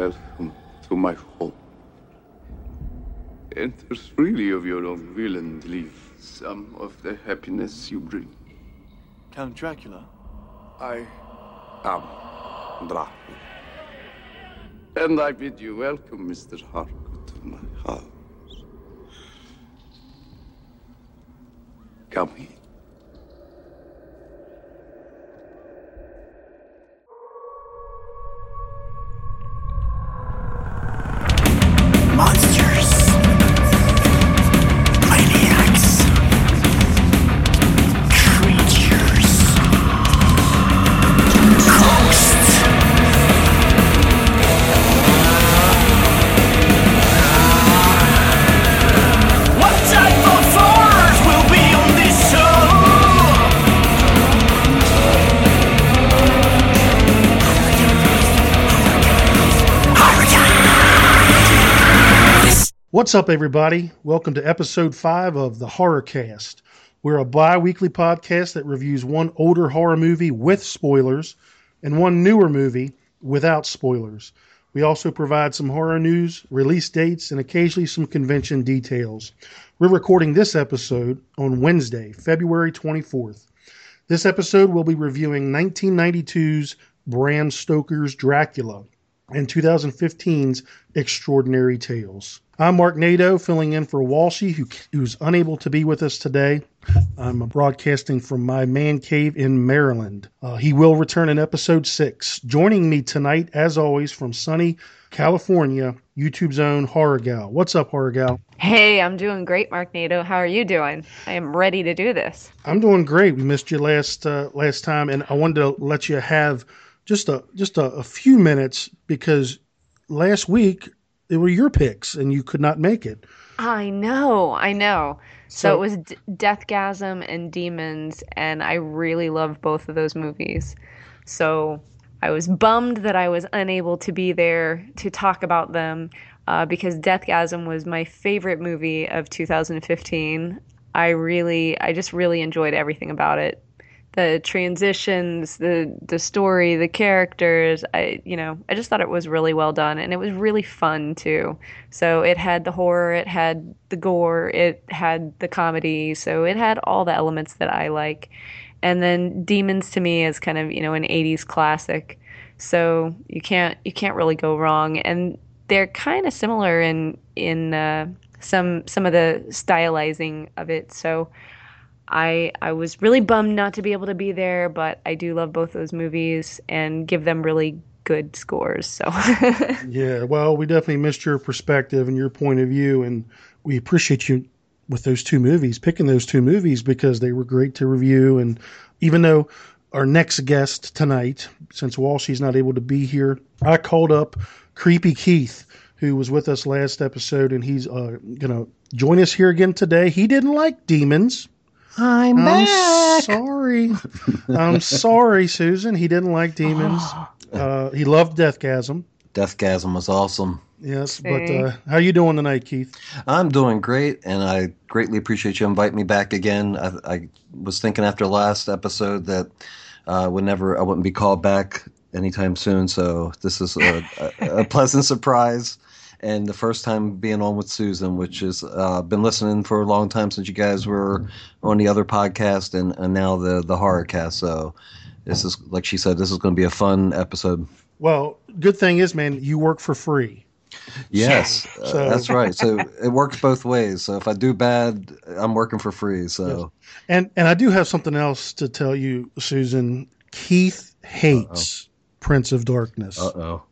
welcome to my home. Enter freely of your own will and leave some of the happiness you bring. Count Dracula. I am Dracula. And I bid you welcome, Mr. Harker, to my house. Come in. What's up, everybody? Welcome to episode five of the Horror Cast. We're a bi weekly podcast that reviews one older horror movie with spoilers and one newer movie without spoilers. We also provide some horror news, release dates, and occasionally some convention details. We're recording this episode on Wednesday, February 24th. This episode will be reviewing 1992's Bram Stoker's Dracula and 2015's Extraordinary Tales. I'm Mark Nato, filling in for Walshy, who, who's unable to be with us today. I'm broadcasting from my man cave in Maryland. Uh, he will return in episode six. Joining me tonight, as always, from sunny California, YouTube's own Horror Gal. What's up, Horror Gal? Hey, I'm doing great, Mark Nato. How are you doing? I am ready to do this. I'm doing great. We missed you last uh, last time, and I wanted to let you have just a just a, a few minutes because last week they were your picks and you could not make it. I know, I know. So, So- it was D- Deathgasm and Demons, and I really love both of those movies. So I was bummed that I was unable to be there to talk about them uh, because Deathgasm was my favorite movie of 2015. I really, I just really enjoyed everything about it. The transitions, the the story, the characters. I, you know, I just thought it was really well done, and it was really fun too. So it had the horror, it had the gore, it had the comedy. So it had all the elements that I like. And then Demons to me is kind of you know an '80s classic. So you can't you can't really go wrong. And they're kind of similar in in uh, some some of the stylizing of it. So I I was really bummed not to be able to be there, but I do love both those movies and give them really good scores. So Yeah, well, we definitely missed your perspective and your point of view, and we appreciate you with those two movies, picking those two movies because they were great to review. And even though our next guest tonight, since Walshy's not able to be here, I called up Creepy Keith, who was with us last episode, and he's uh, going to join us here again today. He didn't like demons. I'm I'm sorry. I'm sorry, Susan. He didn't like demons. Uh, he loved Deathgasm. Deathgasm was awesome. Yes, but uh, how you doing tonight, Keith? I'm doing great, and I greatly appreciate you inviting me back again. I, I was thinking after last episode that uh, I would never, I wouldn't be called back anytime soon. So this is a, a, a pleasant surprise, and the first time being on with Susan, which is uh, been listening for a long time since you guys were on the other podcast, and, and now the the horror cast. So this is like she said, this is going to be a fun episode. Well, good thing is, man, you work for free. Yes, uh, So- that's right. So it works both ways. So if I do bad, I'm working for free. So And and I do have something else to tell you, Susan. Keith hates Prince of Darkness. uh oh.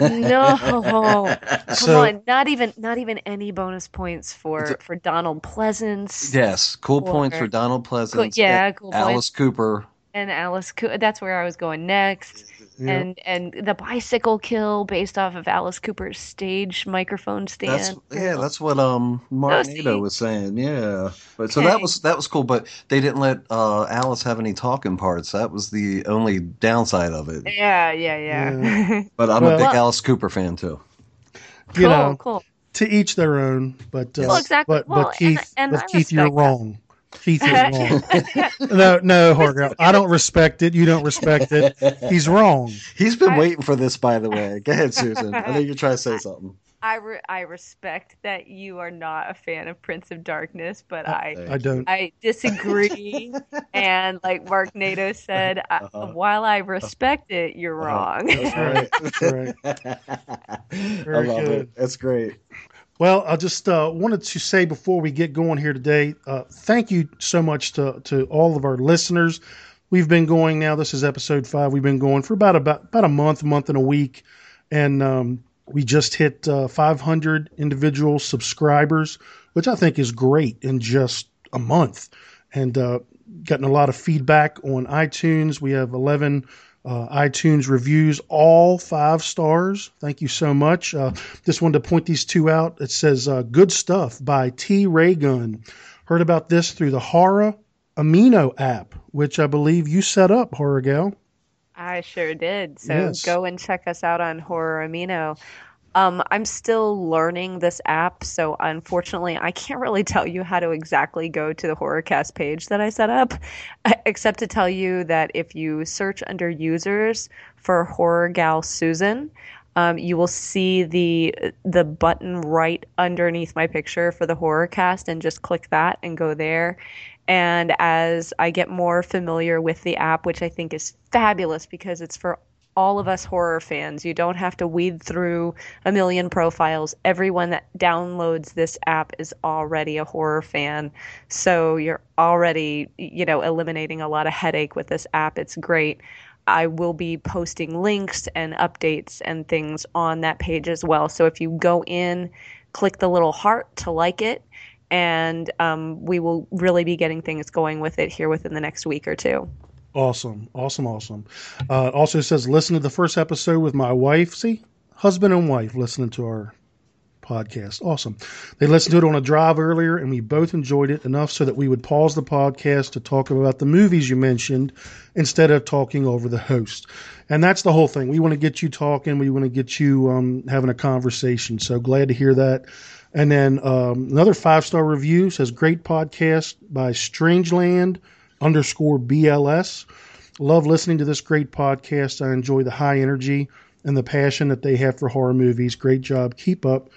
no, come So- on, not even not even any bonus points for for Donald Pleasence yes, cool points for Donald Pleasence. yeah, cool Alice points. Cooper. and Alice. Coo- That's where I was going next. Yeah. And and the bicycle kill based off of Alice Cooper's stage microphone stand. That's yeah, that's what um Mark Oh, Nato was saying. Yeah, but so that was that was cool. But they didn't let uh, Alice have any talking parts. That was the only downside of it. yeah, yeah, yeah. Yeah. But I'm a big Well- Alice Cooper fan too. you cool, know, cool. to each their own. But uh, Well, exactly. But Well, but Keith, and but Keith, you're respect that. wrong. Keith is wrong. no, no, Horror Gal. I don't respect it. You don't respect it. He's wrong. He's been waiting for this, by the way. Go ahead, Susan. I think you're trying to say something. I, re- I respect that you are not a fan of Prince of Darkness, but I I don't. I disagree. and like Mark Nato said, Uh-huh. I, while I respect it, you're wrong. That's right. That's right. I love good. it. That's great. Well, I just uh, wanted to say before we get going here today, uh, thank you so much to, to all of our listeners. We've been going now. This is episode five. We've been going for about about about a month, month and a week, and um, we just hit uh, 500 individual subscribers, which I think is great in just a month, and uh, gotten a lot of feedback on iTunes. We have 11 uh, iTunes reviews, all five stars. Thank you so much. Uh, just wanted to point these two out. It says uh, "Good Stuff" by T. Raygun. Heard about this through the Horror Amino app, which I believe you set up, Horror Gal. I sure did. So Yes. go and check us out on Horror Amino. Um, I'm still learning this app, so unfortunately, I can't really tell you how to exactly go to the Horrorcast page that I set up, except to tell you that if you search under users for Horror Gal Susan, um, you will see the the button right underneath my picture for the Horrorcast, and just click that and go there. And as I get more familiar with the app, which I think is fabulous because it's for all of us horror fans, you don't have to weed through a million profiles. Everyone that downloads this app is already a horror fan. So you're already, you know, eliminating a lot of headache with this app. It's great. I will be posting links and updates and things on that page as well. So if you go in, click the little heart to like it, and um, we will really be getting things going with it here within the next week or two. Awesome, awesome, awesome. Uh, also says listen to the first episode with my wife. See, husband and wife listening to our podcast. Awesome. They listened to it on a drive earlier, and we both enjoyed it enough so that we would pause the podcast to talk about the movies you mentioned instead of talking over the host. And that's the whole thing. We want to get you talking. We want to get you um, having a conversation. So glad to hear that. And then um, another five star review says great podcast by Strangeland underscore BLS. Love listening to this great podcast. I enjoy the high energy and the passion that they have for horror movies. Great job. Keep up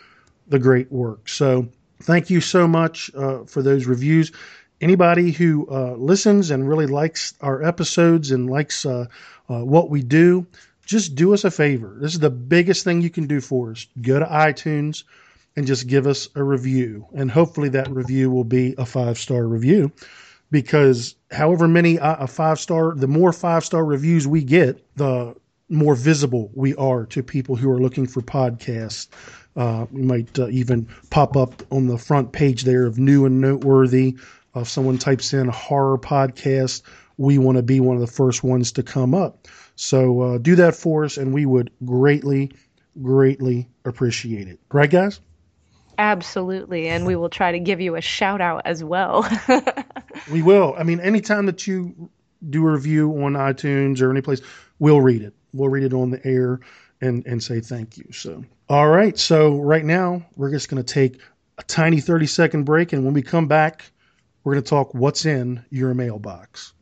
the great work. So thank you so much uh, for those reviews. Anybody who uh, listens and really likes our episodes and likes uh, uh, what we do, just do us a favor. This is the biggest thing you can do for us. Go to iTunes and just give us a review. And hopefully that review will be a five star review because however many uh, a five star, the more five star reviews we get, the more visible we are to people who are looking for podcasts. Uh, we might uh, even pop up on the front page there of new and noteworthy. Uh, if someone types in horror podcast, we want to be one of the first ones to come up. So uh, do that for us, and we would greatly, greatly appreciate it. Right, guys? Absolutely. And we will try to give you a shout out as well. We will. I mean, anytime that you do a review on iTunes or any place, we'll read it. We'll read it on the air and and say thank you. So, all right. So right now we're just going to take a tiny thirty second break, and when we come back, we're going to talk what's in your mailbox.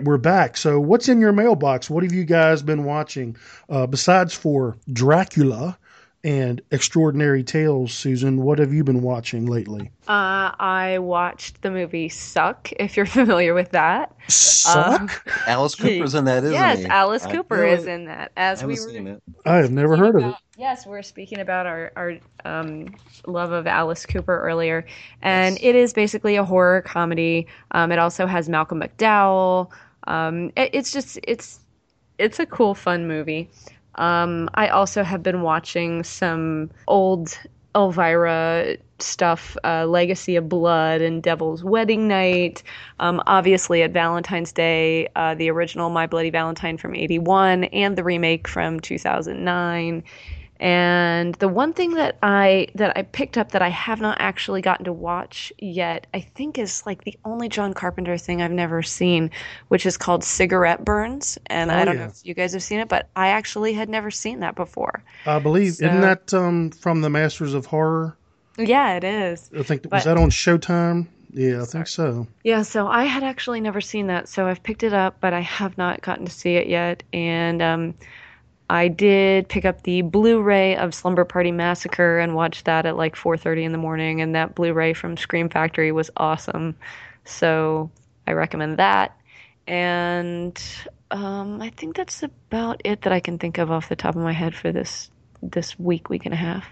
Right, we're back. So, what's in your mailbox? What have you guys been watching uh, besides for Dracula and Extraordinary Tales? Susan, what have you been watching lately? uh, I watched the movie Suck, if you're familiar with that. Suck? Alice Cooper's in that, isn't yes, he? Yes, Alice Cooper is in that. I As we haven't were it. I have never heard of it. Yes, we're speaking about our, our um, love of Alice Cooper earlier. And Yes. it is basically a horror comedy. Um, it also has Malcolm McDowell, Um, it, it's just it's it's a cool, fun movie. Um, I also have been watching some old Elvira stuff, uh, Legacy of Blood and Devil's Wedding Night. Um, obviously, at Valentine's Day, uh, the original My Bloody Valentine from 81 and the remake from 2009. And the one thing that I that I picked up that I have not actually gotten to watch yet, I think is like the only John Carpenter thing I've never seen, which is called Cigarette Burns. And Oh, I don't yeah. know if you guys have seen it, but I actually had never seen that before. I believe So- isn't that um, from the Masters of Horror? Yeah, it is. I think was that on Showtime? Yeah, I think so. Yeah, so I had actually never seen that, so I've picked it up, but I have not gotten to see it yet. And um, I did pick up the Blu-ray of Slumber Party Massacre and watched that at like 4:30 in the morning. And that Blu-ray from Scream Factory was awesome, so I recommend that. And um, I think that's about it that I can think of off the top of my head for this this week, week and a half.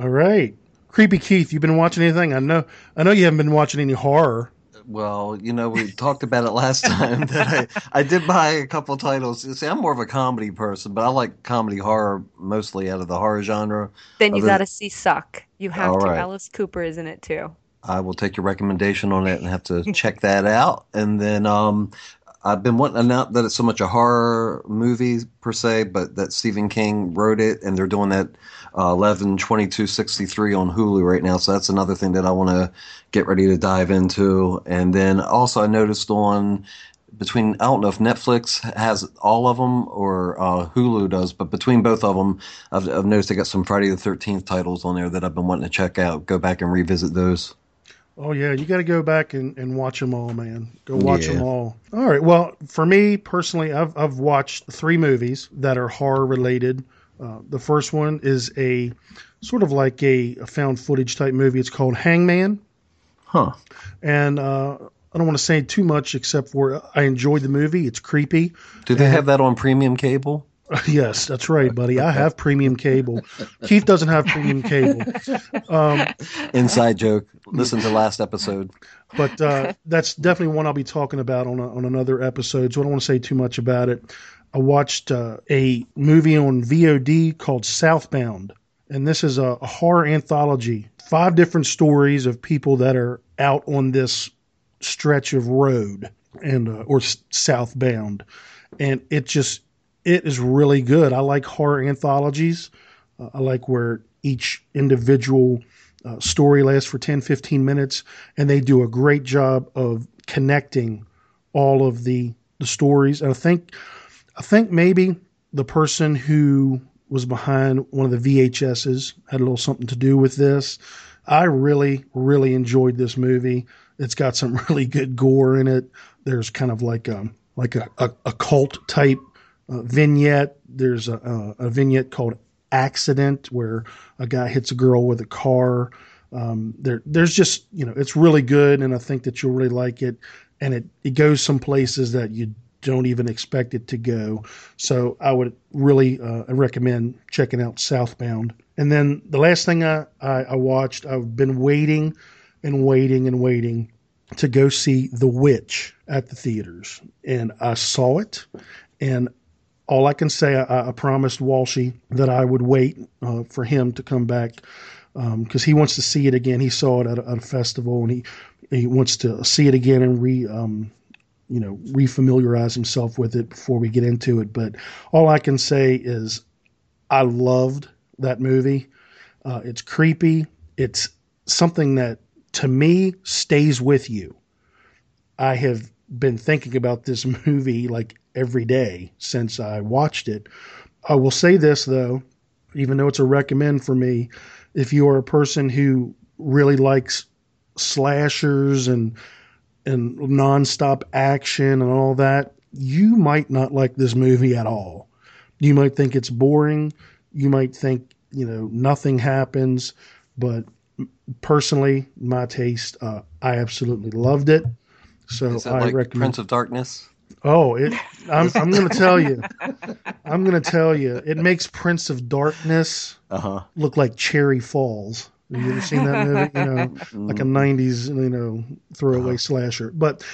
All right, creepy Keith, you've been watching anything? I know, I know you haven't been watching any horror. Well, you know, we talked about it last time that I, I did buy a couple titles. See, I'm more of a comedy person, but I like comedy horror mostly out of the horror genre. Then you got to see Suck. You have All to. right. Alice Cooper is in it too. I will take your recommendation on it and have to check that out. And then um, I've been wanting not that it's so much a horror movie per se, but that Stephen King wrote it, and they're doing that uh, 11 22 63 on Hulu right now. So that's another thing that I want to get ready to dive into. And then also I noticed on between I don't know if Netflix has all of them or uh, Hulu does, but between both of them, I've, I've noticed they got some Friday the Thirteenth titles on there that I've been wanting to check out. Go back and revisit those. Oh yeah, you got to go back and, and watch them all, man. Go watch Yeah. them all. All right. Well, for me personally, I've I've watched three movies that are horror related. Uh, the first one is a sort of like a, a found footage type movie. It's called Hangman, Huh. and uh, I don't want to say too much except for I enjoyed the movie. It's creepy. Do they have that on premium cable? yes, that's right, buddy. I have premium cable. Keith doesn't have premium cable. Um, Inside joke. Listen to last episode. but uh, that's definitely one I'll be talking about on a, on another episode. So I don't want to say too much about it. I watched uh, a movie on VOD called Southbound, and this is a, a horror anthology. Five different stories of people that are out on this stretch of road and uh, or s- southbound, and it just it is really good. I like horror anthologies. Uh, I like where each individual uh, story lasts for 10, 15 minutes, and they do a great job of connecting all of the the stories. And I think I think maybe the person who was behind one of the VHSs had a little something to do with this. I really, really enjoyed this movie. It's got some really good gore in it. There's kind of like a like a, a, a cult type vignette. There's a, a, a vignette called "Accident" where a guy hits a girl with a car. Um, there, there's just you know, it's really good, and I think that you'll really like it. And it it goes some places that you don't even expect it to go. So I would really uh, recommend checking out Southbound. And then the last thing I, I, I watched, I've been waiting and waiting and waiting to go see The Witch at the theaters. And I saw it. And all I can say, I, I promised Walshy that I would wait uh, for him to come back because he wants to see it again. He saw it at a, at a festival and he, he wants to see it again and re. Um, you know, refamiliarize himself with it before we get into it. But all I can say is I loved that movie. Uh, it's creepy. It's something that to me stays with you. I have been thinking about this movie like every day since I watched it. I will say this though, even though it's a recommend for me, if you are a person who really likes slashers and and nonstop action and all that, you might not like this movie at all. You might think it's boring. You might think, you know, nothing happens. But personally, my taste, uh, I absolutely loved it. So Is that I like recommend. Prince of Darkness? Oh, it, I'm, I'm going to tell you. I'm going to tell you. It makes Prince of Darkness Uh huh. look like Cherry Falls. Have you ever seen that movie? You know, like a '90s, you know, throwaway slasher. But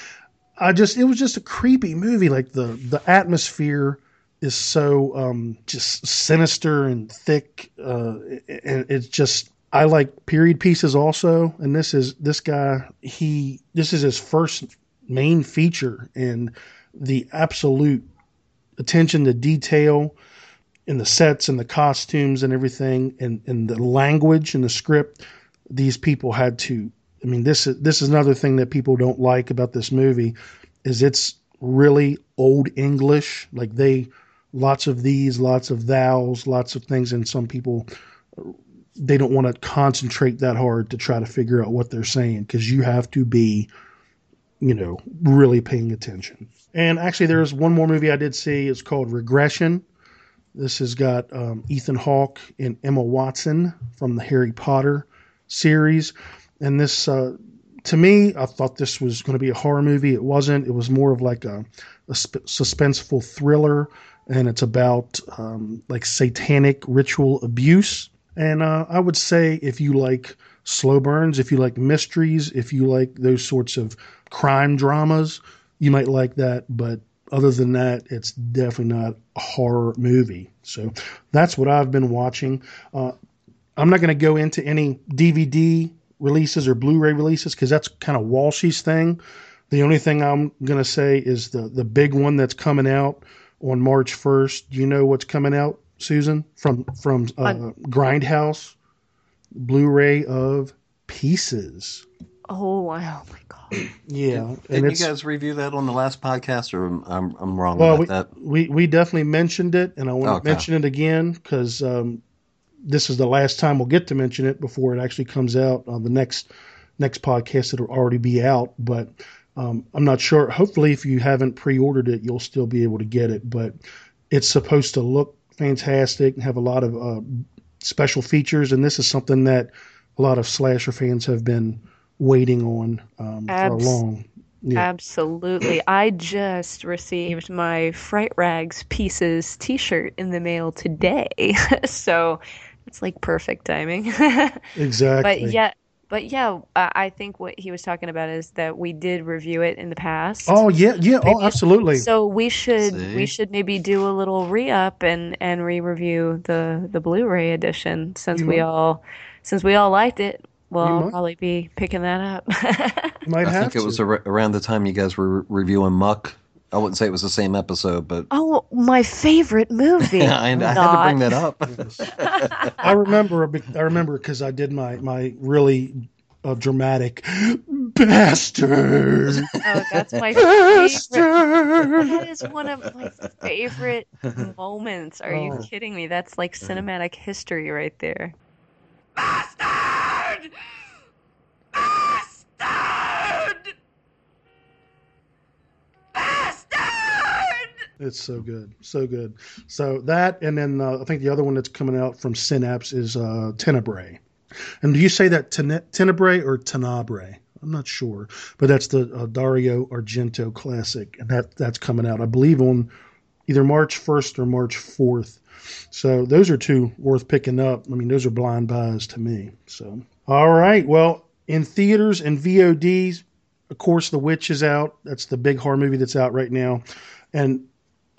I just it was just a creepy movie. Like the the atmosphere is so um, just sinister and thick, uh, and it's just I like period pieces also. And this is this guy he this is his first main feature, and the absolute attention to detail in the sets and the costumes and everything, and and the language and the script. These people had to. I mean, this is this is another thing that people don't like about this movie, is it's really old English. Like they lots of these, lots of thous, lots of things, and some people they don't want to concentrate that hard to try to figure out what they're saying because you have to be, you know, really paying attention. And actually, there's one more movie I did see. It's called Regression. This has got um, Ethan Hawke and Emma Watson from the Harry Potter series, and this. Uh, to me, I thought this was going to be a horror movie. It wasn't. It was more of like a, a sp- suspenseful thriller and it's about um, like satanic ritual abuse. And uh, I would say if you like slow burns, if you like mysteries, if you like those sorts of crime dramas, you might like that. But other than that, it's definitely not a horror movie. So that's what I've been watching. Uh, I'm not going to go into any DVD releases or Blu-ray releases because that's kind of Walshy's thing. The only thing I'm going to say is the the big one that's coming out on March 1st. Do you know what's coming out, Susan? From from uh, Grindhouse, Blu-ray of Pieces. Oh wow, oh my god. Yeah, and Didn't you guys review that on the last podcast, or I'm I'm, I'm wrong well, about we, that? we we definitely mentioned it, and I want Okay. to mention it again because um, this is the last time we'll get to mention it before it actually comes out on the next next podcast. It'll already be out, but um, I'm not sure. Hopefully, if you haven't pre-ordered it, you'll still be able to get it. But it's supposed to look fantastic and have a lot of uh, special features, and this is something that a lot of slasher fans have been waiting on um, for a long. Yeah. Absolutely. I just received my Fright Rags Pieces t shirt in the mail today. so it's like perfect timing. Exactly. but yeah, but yeah, I I think what he was talking about is that we did review it in the past. Oh yeah, yeah. Oh, absolutely. So we should See? we should maybe do a little re-up and and re-review the the Blu-ray edition since You we all since we all liked it. Well, You I'll might. probably be picking that up. Might I have think it was ar- around the time you guys were re- reviewing Muck. I wouldn't say it was the same episode, but oh, my favorite movie. I, I had to bring that up. I remember. I remember because I did my my really uh, dramatic bastard. Oh, that's my favorite. Bastard. That is one of my favorite moments. Are you Oh. kidding me? That's like cinematic history right there. Bastard! Bastard! Bastard! It's so good, so good. So that, and then uh, I think the other one that's coming out from Synapse is uh, Tenebrae. And do you say that Tene- Tenebrae or Tenebrae? I'm not sure, but that's the uh, Dario Argento classic, and that that's coming out, I believe, on either March 1st or March 4th. So those are two worth picking up. I mean, those are blind buys to me. So all right, well, in theaters and VODs, of course, The Witch is out. That's the big horror movie that's out right now, and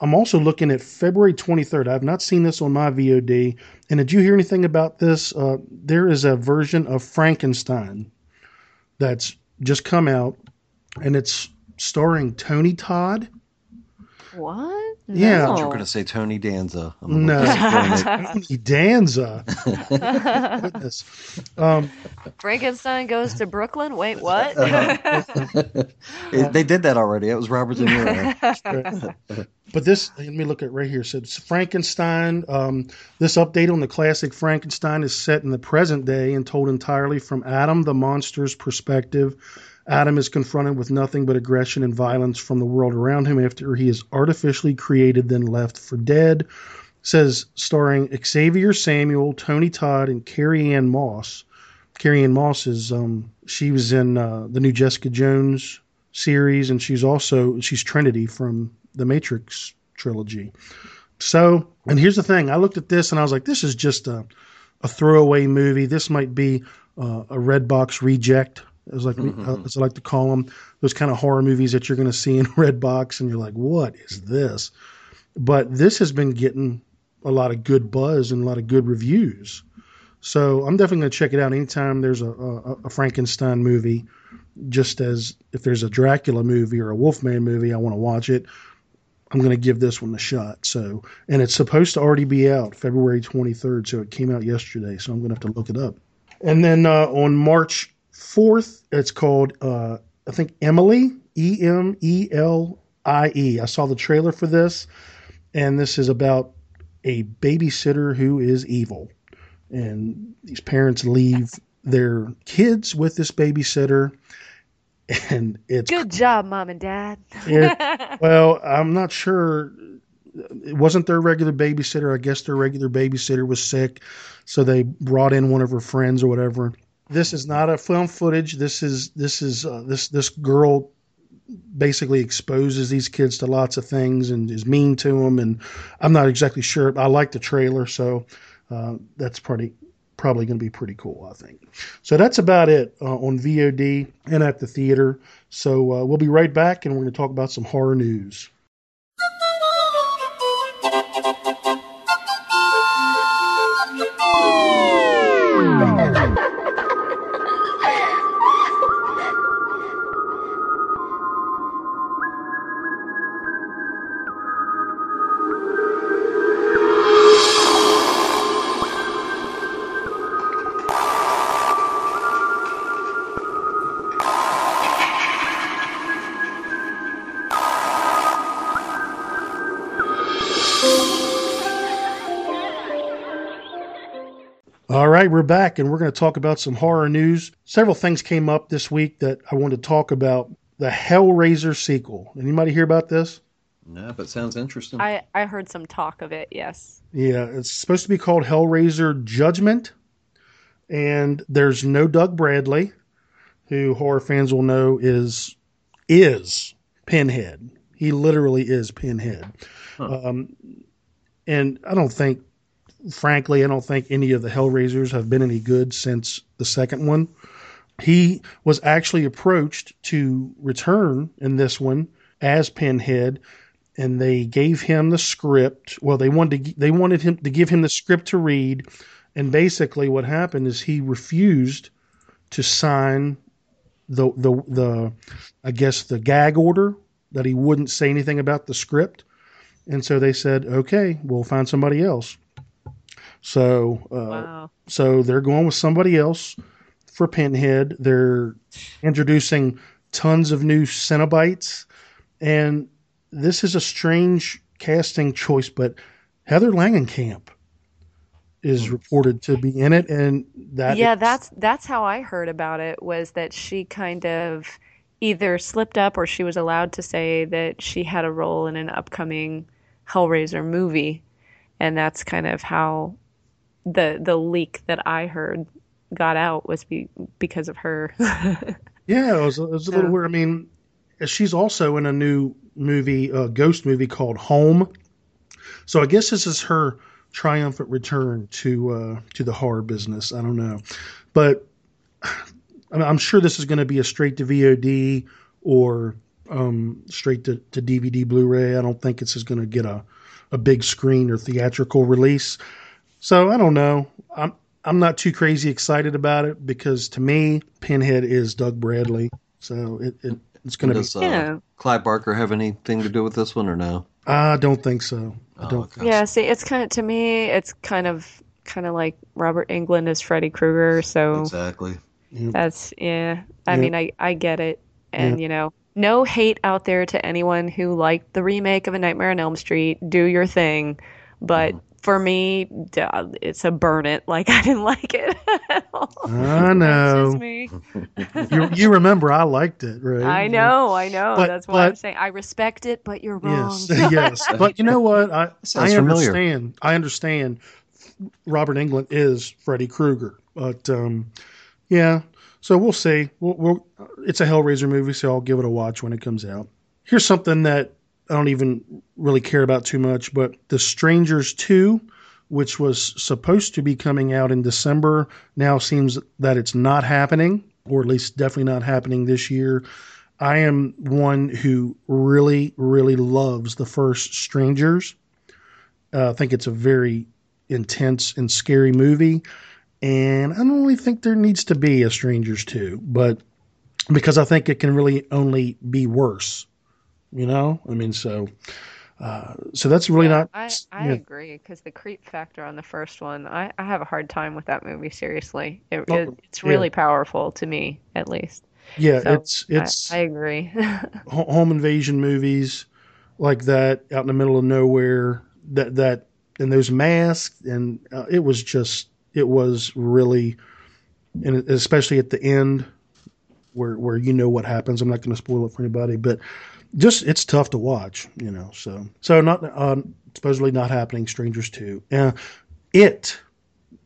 I'm also looking at February 23rd. I've not seen this on my VOD. And did you hear anything about this? Uh, there is a version of Frankenstein that's just come out, and it's starring Tony Todd. What? Yeah. You're going to say Tony Danza. I'm a little No, disappointed. Tony Danza. Goodness. Um, Frankenstein goes to Brooklyn. Wait, what? they did that already. It was Robert De Niro. But this, let me look at right here. So it's Frankenstein. Um, this update on the classic Frankenstein is set in the present day and told entirely from Adam the monster's perspective. Adam is confronted with nothing but aggression and violence from the world around him after he is artificially created, then left for dead. says starring Xavier Samuel, Tony Todd, and Carrie Ann Moss. Carrie Ann Moss is um, she was in uh, the new Jessica Jones series, and she's also she's Trinity from the Matrix trilogy. So, and here's the thing: I looked at this and I was like, this is just a a throwaway movie. This might be uh, a red box reject as like uh, as I like to call them, those kind of horror movies that you're going to see in Redbox, and you're like, what is this? But this has been getting a lot of good buzz and a lot of good reviews. So I'm definitely going to check it out anytime there's a, a, a Frankenstein movie. Just as if there's a Dracula movie or a Wolfman movie, I want to watch it. I'm going to give this one a shot. So, and it's supposed to already be out February 23rd. So it came out yesterday. So I'm going to have to look it up. And then uh, on March 4th, it's called, uh, I think, Emily, E M E L I E. I saw the trailer for this, and this is about a babysitter who is evil. And these parents leave their kids with this babysitter. And it's Good job, mom and dad. it, well, I'm not sure. It wasn't their regular babysitter. I guess their regular babysitter was sick, so they brought in one of her friends or whatever. This is not a film footage. This is this is uh, this this girl basically exposes these kids to lots of things and is mean to them. And I'm not exactly sure. I like the trailer, so uh, that's pretty probably going to be pretty cool, I think. So that's about it uh, on VOD and at the theater. So uh, we'll be right back, and we're going to talk about some horror news. We're back, and we're going to talk about some horror news. Several things came up this week that I wanted to talk about. The Hellraiser sequel. Anybody hear about this? Yeah, but sounds interesting. I, I heard some talk of it, yes. Yeah, it's supposed to be called Hellraiser Judgment, and there's no Doug Bradley, who horror fans will know is is Pinhead. He literally is Pinhead. Um, and I don't think, frankly, I don't think any of the Hellraisers have been any good since the second one. He was actually approached to return in this one as Pinhead, and they gave him the script. Well, they wanted to, they wanted him to give him the script to read, and basically what happened is he refused to sign the the the I guess the gag order that he wouldn't say anything about the script, and so they said, okay, we'll find somebody else. So uh, Wow. so they're going with somebody else for Pinhead. They're introducing tons of new Cenobites, and this is a strange casting choice, but Heather Langenkamp is reported to be in it, and that yeah, is- that's that's how I heard about it was that she kind of either slipped up or she was allowed to say that she had a role in an upcoming Hellraiser movie, and that's kind of how the the leak that I heard got out was be, because of her. Yeah, it was, it was a little weird. I mean, she's also in a new movie, a ghost movie called Home. So I guess this is her triumphant return to uh, to the horror business. I don't know, but I'm sure this is going to be a straight to VOD or um, straight to, to DVD Blu-ray. I don't think it's is going to get a a big screen or theatrical release. So I don't know. I'm I'm not too crazy excited about it because to me, Pinhead is Doug Bradley. So it, it it's going to be. Does uh, Yeah. Clive Barker have anything to do with this one or no? I don't think so. I Oh, don't. okay. yeah, see, it's kind of to me, it's kind of kind of like Robert Englund as Freddy Krueger. So Exactly. That's yeah. I Yeah. mean, I I get it, and you know, no hate out there to anyone who liked the remake of A Nightmare on Elm Street. Do your thing, but for me, it's a burn it. Like I didn't like it. at all. I That's know. just me. You, you remember I liked it, right? I know, I know. But- That's why I'm saying I respect it, but you're wrong. Yes, yes. But you know what? I Sounds I familiar. understand. I understand. Robert Englund is Freddy Krueger, but um, yeah. So we'll see. We'll, we'll, it's a Hellraiser movie, so I'll give it a watch when it comes out. Here's something that I don't even really care about too much, but The Strangers 2, which was supposed to be coming out in December, now seems that it's not happening. or at least definitely not happening this year. I am one who really, really loves the first Strangers. Uh, I think it's a very intense and scary movie. And I don't really think there needs to be a Strangers 2, but because I think it can really only be worse. You know? I mean, so. Uh, so that's really Yeah, not. I, I yeah. agree because the creep factor on the first one, I, I have a hard time with that movie. Seriously, it, Oh, it it's yeah. really powerful to me, at least. Yeah, So, it's it's I, I agree. home invasion movies like that out in the middle of nowhere that that and those masks and uh, it was just it was really and especially at the end where where you know what happens i'm not going to spoil it for anybody but just it's tough to watch you know so so not um supposedly not happening strangers 2 uh, it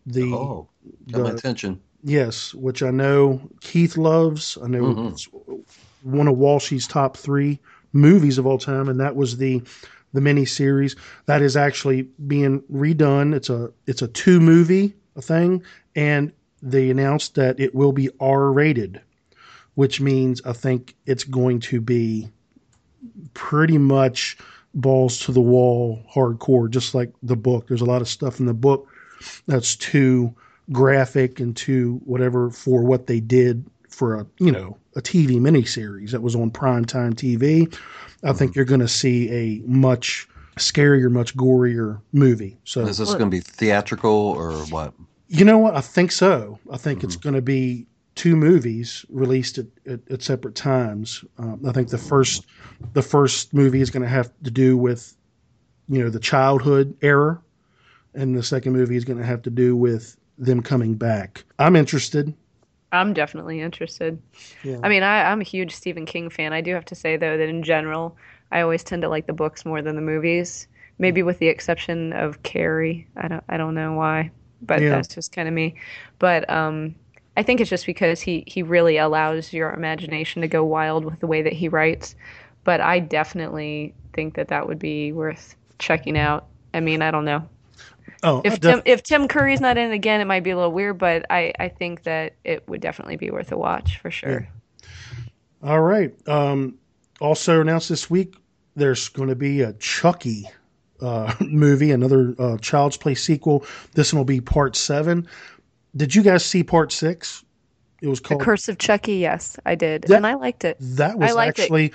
the Oh, got my attention. Yes, which I know Keith loves. I know Mhm. it's one of Walshy's top three movies of all time, and that was the the mini series that is actually being redone. It's a it's a two movie thing, and they announced that it will be R rated, which means I think it's going to be pretty much balls to the wall hardcore, just like the book. There's a lot of stuff in the book that's too graphic and too whatever for what they did for a you know a TV miniseries that was on primetime TV. I think mm-hmm. you're going to see a much scarier, much gorier movie. So Is this going to be theatrical or what? you know what? I think so. I think it's mm-hmm. going to be two movies released at, at, at separate times. Um, I think the first the first movie is going to have to do with you know the childhood era, and the second movie is going to have to do with them coming back. I'm interested. I'm definitely interested. Yeah. I mean, I, I'm a huge Stephen King fan. I do have to say though that in general, I always tend to like the books more than the movies. Maybe with the exception of Carrie. I don't I don't know why, but Yeah. that's just kind of me. But um, I think it's just because he he really allows your imagination to go wild with the way that he writes. But I definitely think that that would be worth checking out. I mean, I don't know. Oh, If def- Tim, if Tim Curry's not in again, it might be a little weird, but I, I think that it would definitely be worth a watch for sure. all right. Um, also announced this week, there's going to be a Chucky uh, movie, another uh, Child's Play sequel. This one will be part seven. Did you guys see part six? It was The called Curse of Chucky, yes, I did, That- and I liked it. That was actually,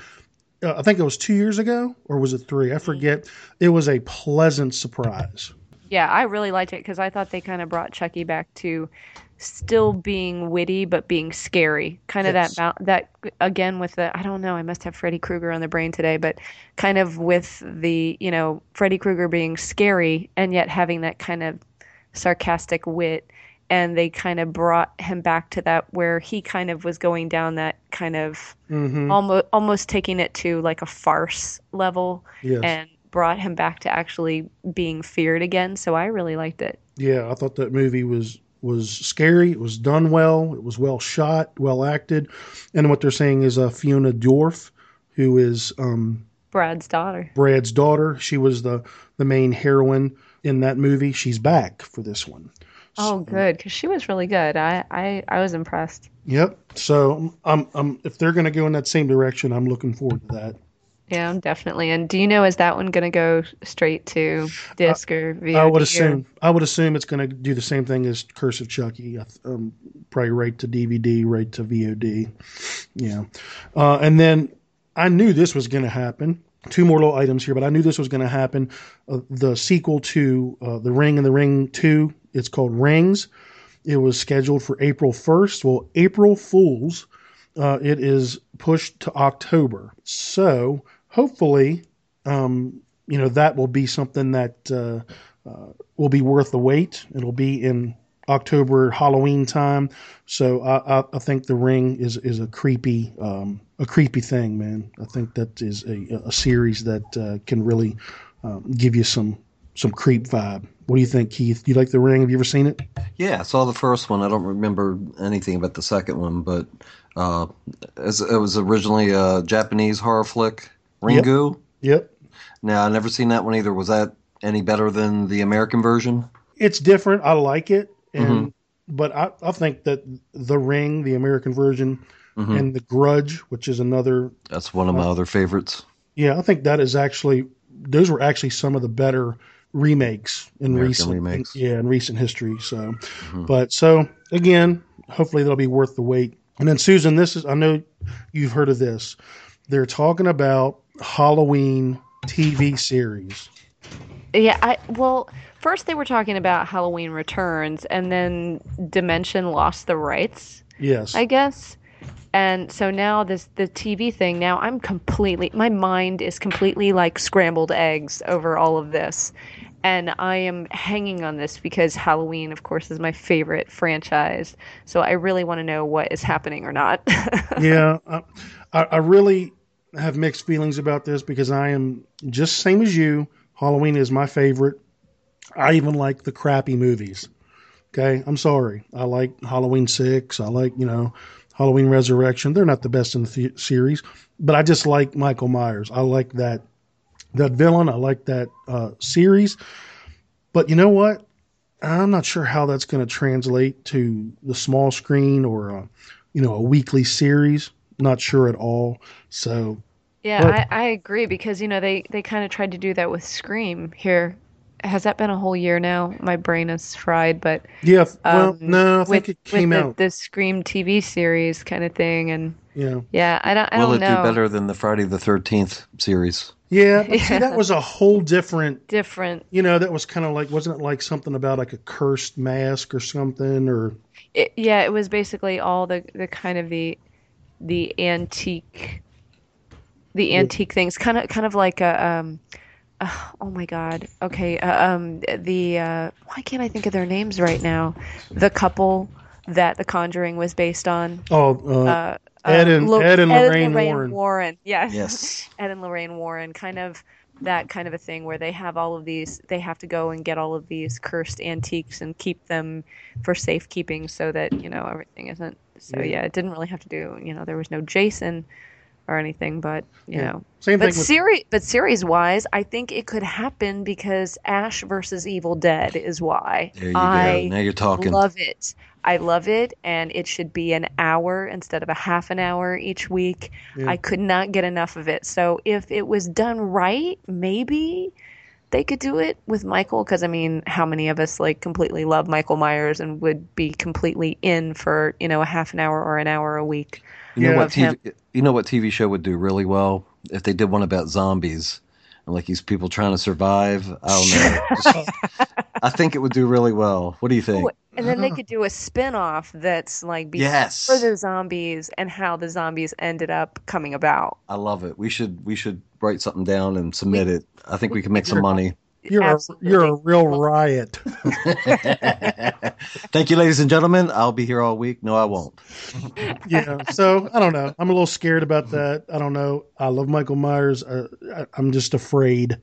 uh, I think it was two years ago, or was it three? I forget. It was a pleasant surprise. Yeah, I really liked it because I thought they kind of brought Chucky back to still being witty but being scary. Kind of Yes. that that again with the I don't know. I must have Freddy Krueger on the brain today, but kind of with the you know Freddy Krueger being scary and yet having that kind of sarcastic wit. And they kind of brought him back to that where he kind of was going down that kind of hmm almost almost taking it to like a farce level Yes. and brought him back to actually being feared again. So I really liked it. yeah, I thought that movie was was scary. It was done well. It was well shot, well acted, and what they're saying is uh, Fiona Dourif who is um, Brad's daughter. Brad's daughter. She was the the main heroine in that movie. She's back for this one. Oh, good, because she was really good. I, I, I was impressed. Yep. So um, um, if they're going to go in that same direction, I'm looking forward to that. Yeah, definitely. And do you know is that one going to go straight to disc or VOD? I would or- assume. I would assume it's going to do the same thing as Curse of Chucky. I Um, probably right to DVD, right to VOD. Yeah, uh, and then I knew this was going to happen. Two more little items here, but I knew this was going to happen. Uh, the sequel to uh, The Ring and the Ring Two. It's called Rings. It was scheduled for April 1st. Well, April Fools, uh, it is pushed to October. So hopefully, um, you know, that will be something that uh, uh, will be worth the wait. It'll be in October Halloween time. So I, I, I think The Ring is is a creepy um, a creepy thing, man. I think that is a, a series that uh, can really um, give you some some creep vibe. What do you think, Keith? Do you like The Ring? Have you ever seen it? Yeah, I saw the first one. I don't remember anything about the second one, but uh, as- it was originally a Japanese horror flick, Ringu. Yep. Now, I've never seen that one either. Was that any better than the American version? It's different. I like it, and but I, I think that The Ring, the American version, Mhm. and The Grudge, which is another, That's one of my other favorites. yeah, I think that is actually those were actually some of the better remakes in American recent remakes. yeah in recent history. So, Mhm. but so again, hopefully that'll be worth the wait. And then Susan, this is I know you've heard of this. They're talking about Halloween TV series. Yeah, I well, first they were talking about Halloween Returns, and then Dimension lost the rights, Yes. I guess. And so now this the TV thing. Now I'm completely my mind is completely like scrambled eggs over all of this, and I am hanging on this because Halloween, of course, is my favorite franchise. So I really want to know what is happening or not. yeah, I, I really have mixed feelings about this because I am just same as you. Halloween is my favorite. I even like the crappy movies. Okay, I'm sorry. I like Halloween Six. I like you know Halloween Resurrection. They're not the best in the th- series, but I just like Michael Myers. I like that that villain. I like that uh, series. But you know what? I'm not sure how that's going to translate to the small screen or uh, you know a weekly series. Not sure at all. So Yeah, Well- I, I agree because you know they they kind of tried to do that with Scream here. Has that been a whole year now? My brain is fried, but yeah, well, um, no, I think with, it came with out. the Scream TV series kind of thing, and yeah, yeah, I don't I Will don't know. Will it know. do better than the Friday the Thirteenth series? yeah. But see, that was a whole different. Different. You know, that was kind of like wasn't it like something about like a cursed mask or something or It, yeah, it was basically all the the kind of the the antique the Yeah. antique things, kind of kind of like a um. Uh, oh my God. Okay. Uh, um. The uh. Why can't I think of their names right now? The couple that The Conjuring was based on. oh uh, uh, Ed uh, and- Lo- Ed and Lorraine Warren. Yes. Yes. Ed and Lorraine Warren, kind of that kind of a thing where they have all of these, they have to go and get all of these cursed antiques and keep them for safekeeping so that, you know, everything isn't. So, Yeah. yeah, it didn't really have to do, you know, there was no Jason or anything, but, you Yeah. know. same But thing with series, but series wise, I think it could happen because Ash versus Evil Dead is why There you I go. Now you're talking. love it. I love it, and it should be an hour instead of a half an hour each week. Yeah. I could not get enough of it. So if it was done right, maybe they could do it with Michael. Because I mean, how many of us like completely love Michael Myers and would be completely in for you know a half an hour or an hour a week? You know what TV? You know what TV show would do really well if they did one about zombies and like these people trying to survive. I don't know. Just- I think it would do really well. What do you think? Ooh, and then they mm-hmm. could do a spin-off that's like before Yes. the zombies and how the zombies ended up coming about. I love it. We should we should write something down and submit it. I think we can make some money. You're a, you're a real riot. Thank you, ladies and gentlemen. I'll be here all week. No, I won't. yeah. So I don't know. I'm a little scared about that. I don't know. I love Michael Myers. Uh, I, I'm just afraid.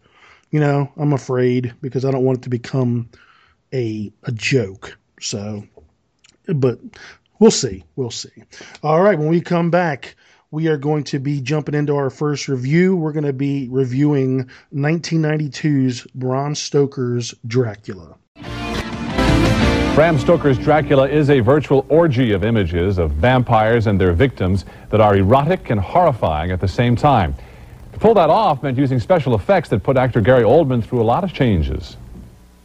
You know, I'm afraid because I don't want it to become a a joke. So, but we'll see. We'll see. All right. When we come back, we are going to be jumping into our first review. We're going to be reviewing 1992's Bram Stoker's Dracula. Bram Stoker's Dracula is a virtual orgy of images of vampires and their victims that are erotic and horrifying at the same time. To pull that off meant using special effects that put actor Gary Oldman through a lot of changes.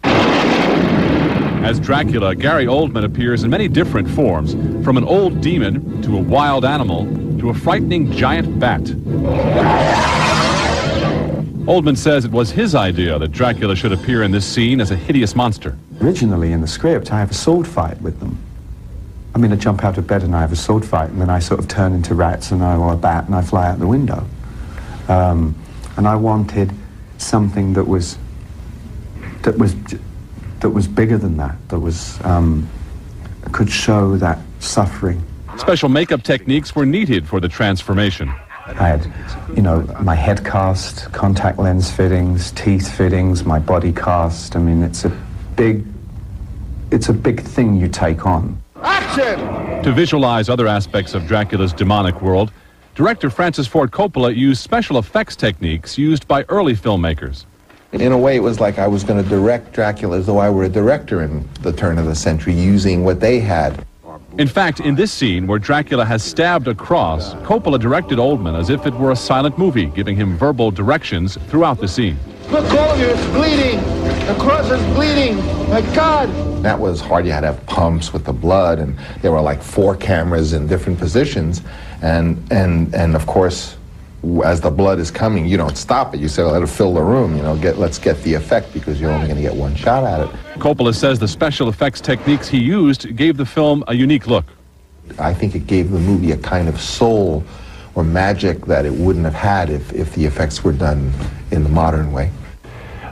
As Dracula, Gary Oldman appears in many different forms, from an old demon to a wild animal to a frightening giant bat. Oldman says it was his idea that Dracula should appear in this scene as a hideous monster. Originally in the script, I have a sword fight with them. I mean, I jump out of bed and I have a sword fight, and then I sort of turn into rats and I or a bat and I fly out the window. Um, and I wanted something that was that was that was bigger than that. That was um, could show that suffering. Special makeup techniques were needed for the transformation. I had, you know, my head cast, contact lens fittings, teeth fittings, my body cast. I mean, it's a big, it's a big thing you take on. Action! To visualize other aspects of Dracula's demonic world, director Francis Ford Coppola used special effects techniques used by early filmmakers. In a way, it was like I was going to direct Dracula as though I were a director in the turn of the century, using what they had. In fact, in this scene where Dracula has stabbed a cross, Coppola directed Oldman as if it were a silent movie, giving him verbal directions throughout the scene. Look, all of you, it's bleeding. The cross is bleeding. My God. That was hard. You had to have pumps with the blood, and there were like four cameras in different positions, and and and of course, as the blood is coming, you don't stop it. You say, well, let it fill the room. You know, get let's get the effect because you're only going to get one shot at it. Coppola says the special effects techniques he used gave the film a unique look. I think it gave the movie a kind of soul or magic that it wouldn't have had if, if the effects were done in the modern way.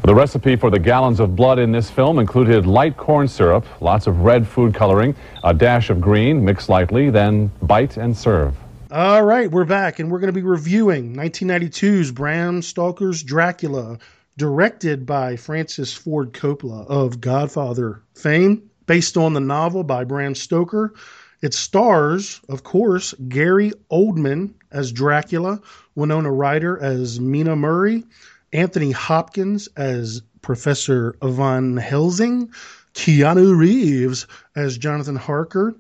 The recipe for the gallons of blood in this film included light corn syrup, lots of red food coloring, a dash of green, mix lightly, then bite and serve. All right, we're back, and we're going to be reviewing 1992's Bram Stoker's Dracula, directed by Francis Ford Coppola of Godfather fame, based on the novel by Bram Stoker. It stars, of course, Gary Oldman as Dracula, Winona Ryder as Mina Murray, Anthony Hopkins as Professor Van Helsing, Keanu Reeves as Jonathan Harker,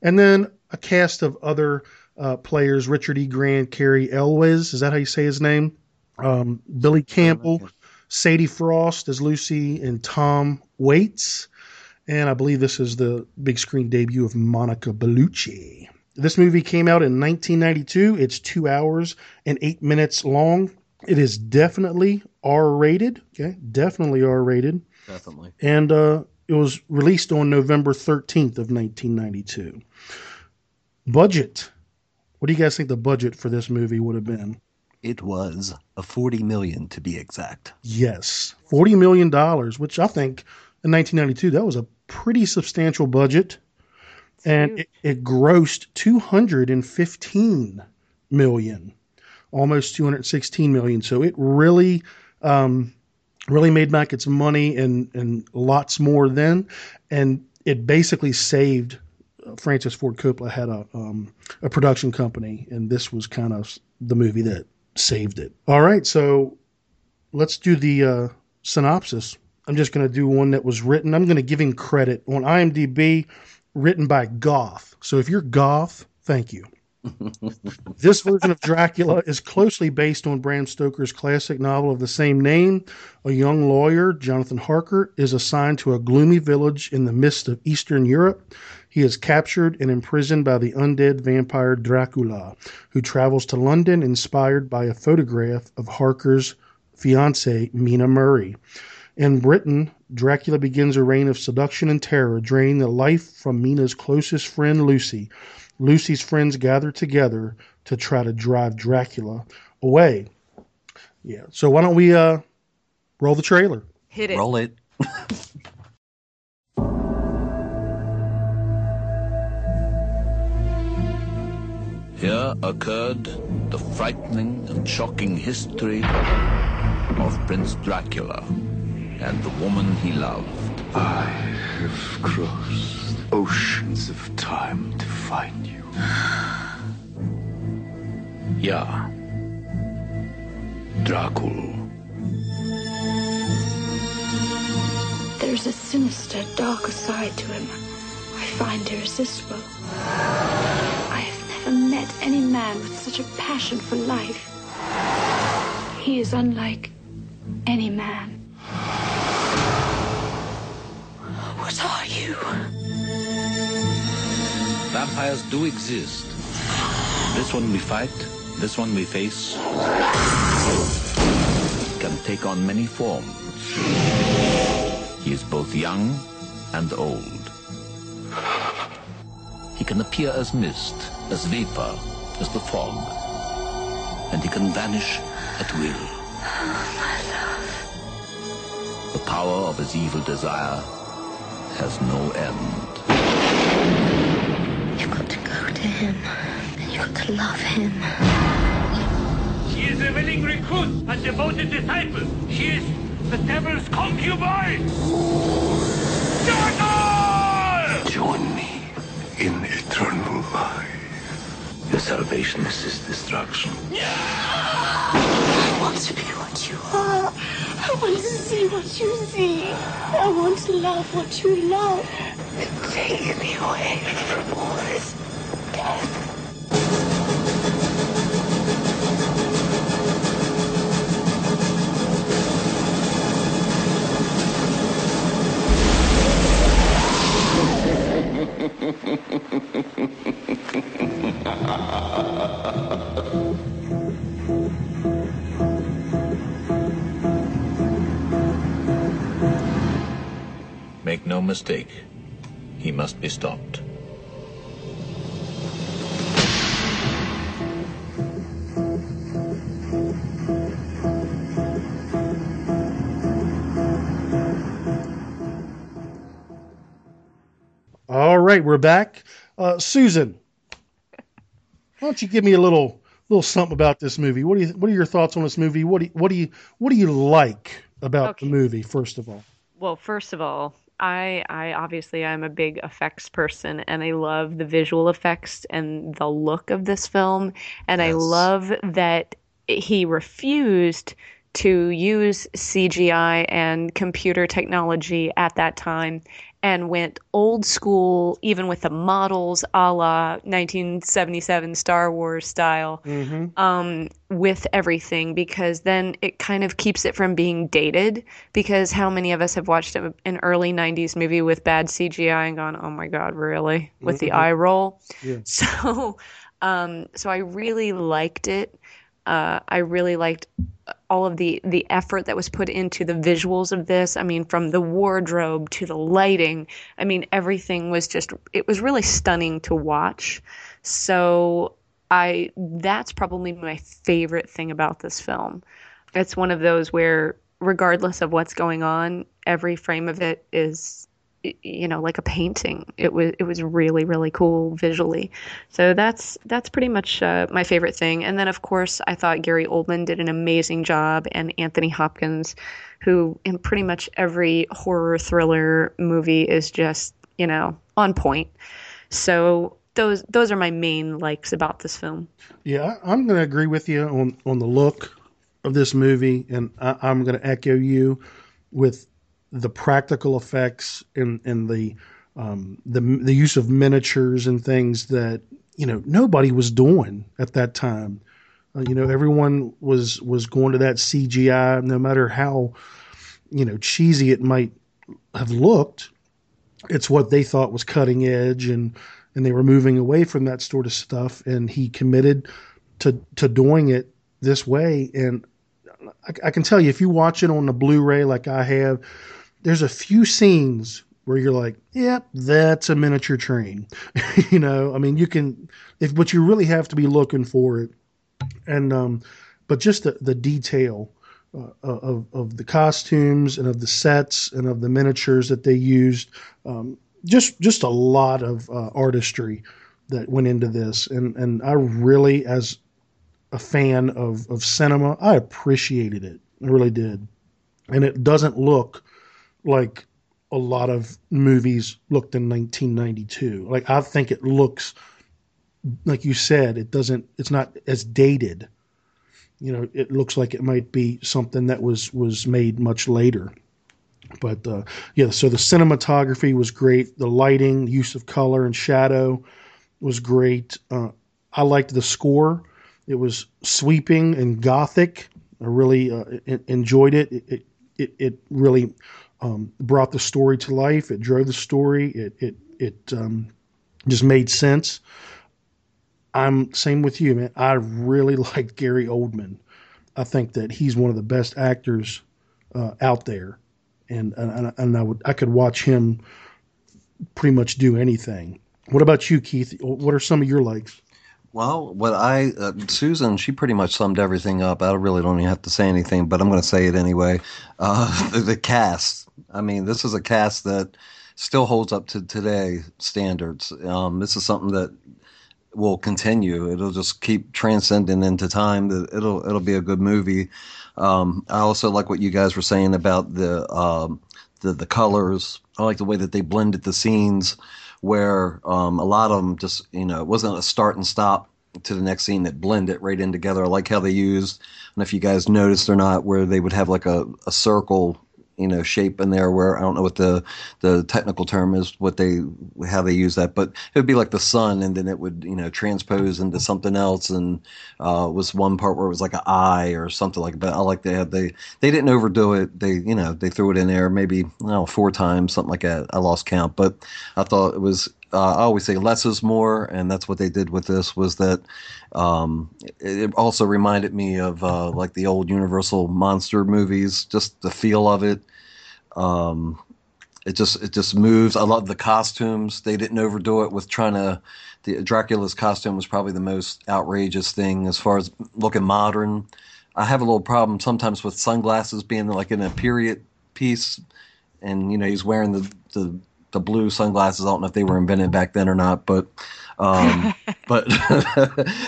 and then a cast of other uh, players Richard E. Grant, Cary Elwes, is that how you say his name? Um, Billy Campbell, Sadie Frost as Lucy, and Tom Waits. And I believe this is the big screen debut of Monica Bellucci. This movie came out in 1992. It's two hours and eight minutes long. It is definitely R rated. Okay, definitely R rated. Definitely. And uh, it was released on November 13th of 1992. Budget. What do you guys think the budget for this movie would have been? It was a 40 million to be exact. Yes, 40 million dollars, which I think in 1992 that was a pretty substantial budget, and it, it grossed 215 million, almost 216 million. So it really, um, really made back its money and and lots more then, and it basically saved. Francis Ford Coppola had a um, a production company, and this was kind of the movie that saved it. All right, so let's do the uh, synopsis. I'm just going to do one that was written. I'm going to give him credit on IMDb, written by Goth. So if you're Goth, thank you. This version of Dracula is closely based on Bram Stoker's classic novel of the same name. A young lawyer, Jonathan Harker, is assigned to a gloomy village in the midst of Eastern Europe. He is captured and imprisoned by the undead vampire Dracula, who travels to London inspired by a photograph of Harker's fiancee, Mina Murray. In Britain, Dracula begins a reign of seduction and terror, draining the life from Mina's closest friend, Lucy. Lucy's friends gather together to try to drive Dracula away. Yeah. So why don't we uh roll the trailer? Hit it. Roll it. Here occurred the frightening and shocking history of Prince Dracula and the woman he loved. I have crossed oceans of time to find you. yeah. Dracul. There's a sinister, darker side to him. I find irresistible. I have never met any man with such a passion for life. He is unlike any man. What are you? Vampires do exist. This one we fight, this one we face, can take on many forms. He is both young and old. He can appear as mist, as vapor, as the fog. And he can vanish at will. The power of his evil desire has no end. You've got to go to him, and you've got to love him. She is a willing recruit and devoted disciple. She is the devil's concubine. Dracul! Join me in eternal life. Your salvation is his destruction. I want to be what you are. I want to see what you see. I want to love what you love. Take me away from all this death. Make no mistake, he must be stopped. All right, we're back. Uh, Susan, why don't you give me a little little something about this movie? What do you What are your thoughts on this movie? What do you, What do you What do you like about the movie? First of all, Well, first of all, I I obviously I'm a big effects person and I love the visual effects and the look of this film and I love that he refused to use CGI and computer technology at that time and went old school even with the models a la 1977 Star Wars style um, with everything because then it kind of keeps it from being dated. Because how many of us have watched a, an early 90s movie with bad CGI and gone, oh my God, really? With the Mhm. eye roll? Yeah. So, um, so I really liked it. Uh, I really liked all of the the effort that was put into the visuals of this. I mean, from the wardrobe to the lighting. I mean, everything was just it was really stunning to watch. So I that's probably my favorite thing about this film. It's one of those where regardless of what's going on, every frame of it is you know like a painting. It was it was really really cool visually. So that's that's pretty much uh, my favorite thing. And then of course I thought Gary Oldman did an amazing job, and Anthony Hopkins, who in pretty much every horror thriller movie is just you know on point. So those those are my main likes about this film. yeah, I'm going to agree with you on on the look of this movie, and I, I'm going to echo you with the practical effects and and the um, the the use of miniatures and things that you know nobody was doing at that time. Uh, you know, everyone was was going to that CGI, no matter how you know cheesy it might have looked. It's what they thought was cutting edge, and and they were moving away from that sort of stuff. And he committed to to doing it this way. And I, I can tell you, if you watch it on the Blu-ray like I have, there's a few scenes where you're like, "Yep, that's a miniature train." you know, I mean, you can, if but you really have to be looking for it, and um, but just the the detail. Uh, of of the costumes and of the sets and of the miniatures that they used, um, just just a lot of uh, artistry that went into this, and and I really, as a fan of of cinema, I appreciated it. I really did, and it doesn't look like a lot of movies looked in 1992. Like I think it looks, like you said, it doesn't. It's not as dated. You know, it looks like it might be something that was was made much later. But uh, yeah, so the cinematography was great. The lighting, use of color and shadow was great. Uh, I liked the score. It was sweeping and gothic. I really uh, enjoyed it. It it, it, it really um, brought the story to life. It drove the story. It it it um, just made sense. I'm same with you, man. I really like Gary Oldman. I think that he's one of the best actors uh, out there, and and and I would I could watch him pretty much do anything. What about you, Keith? What are some of your likes? Well, what I uh, Susan, she pretty much summed everything up. I really don't even have to say anything, but I'm going to say it anyway. Uh, the, the cast. I mean, this is a cast that still holds up to today standards. Um, this is something that will continue. It'll just keep transcending into time. It'll it'll be a good movie. Um, I also like what you guys were saying about the um, the the colors. I like the way that they blended the scenes, where um, a lot of them just you know it wasn't a start and stop to the next scene that blend it right in together. I like how they used, and if you guys noticed or not, where they would have like a, a circle, you know, shape in there where I don't know what the the technical term is, what they how they use that, but it would be like the sun, and then it would you know transpose into something else, and uh, was one part where it was like an eye or something like that. I like they had they they didn't overdo it. They you know they threw it in there maybe I know, four times something like that. I lost count, but I thought it was uh, I always say less is more, and that's what they did with this. Was that um, it, also reminded me of uh, like the old Universal monster movies, just the feel of it. Um, it just it just moves. I love the costumes. They didn't overdo it with trying to. The Dracula's costume was probably the most outrageous thing as far as looking modern. I have a little problem sometimes with sunglasses being like in a period piece, and you know he's wearing the the the blue sunglasses. I don't know if they were invented back then or not, but um, but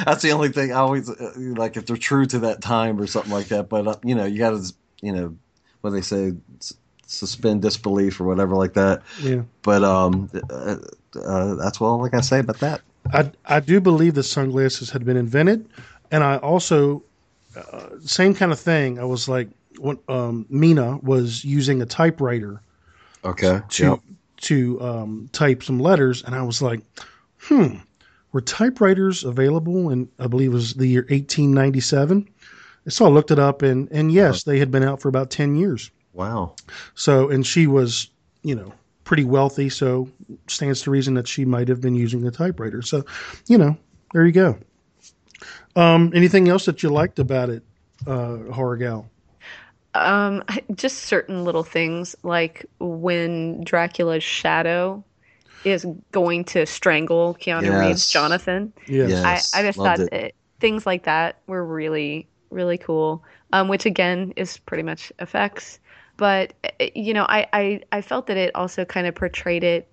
that's the only thing I always uh, like if they're true to that time or something like that. But uh, you know, you got to you know what they say suspend disbelief or whatever like that. Yeah. But um, uh, uh, that's all I got to say about that. I, I do believe the sunglasses had been invented, and I also uh, same kind of thing. I was like, when um, Mina was using a typewriter Okay. to Yep. To um, type some letters, and I was like, hmm, were typewriters available? in I believe it was the year 1897. So I looked it up, and and yes, they had been out for about 10 years. Wow. So, and she was, you know, pretty wealthy, so stands to reason that she might have been using the typewriter. So, you know, there you go. Um, anything else that you liked about it, uh, Horror Gal? Um, just certain little things like when Dracula's shadow is going to strangle Keanu Yes. Reeves, Jonathan. Yes. Yes. I, I just Loved thought it. it, things like that were really, really cool. Um, which again is pretty much effects, but uh, you know, I, I, I felt that it also kind of portrayed it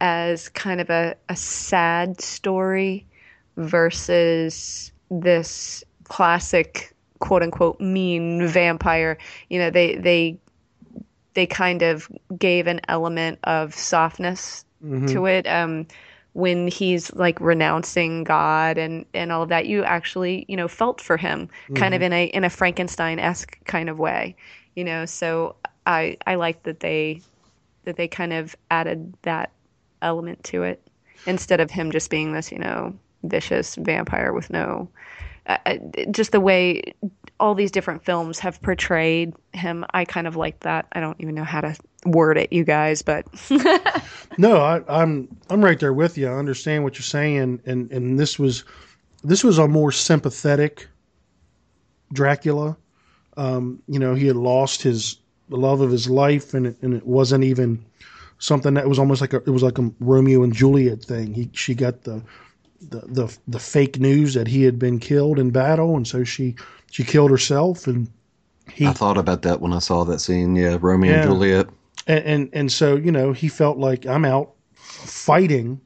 as kind of a, a sad story versus this classic quote unquote mean vampire. You know, they they they kind of gave an element of softness Mhm. to it. Um when he's like renouncing God and and all of that, you actually, you know, felt for him kind of Mhm. in a in a Frankenstein esque kind of way. You know, so I I like that they that they kind of added that element to it instead of him just being this, you know, vicious vampire with no just the way all these different films have portrayed him. I kind of like that. I don't even know how to word it, you guys, but No, I, I'm I'm right there with you. I understand what you're saying, and and this was this was a more sympathetic Dracula. Um, you know, he had lost his the love of his life, and it, and it wasn't even something that was almost like a it was like a Romeo and Juliet thing. He she got the the the, the fake news that he had been killed in battle, and so she she killed herself, and he I thought about that when I saw that scene. Yeah, Romeo Yeah. and Juliet. and, and and so you know he felt like I'm out fighting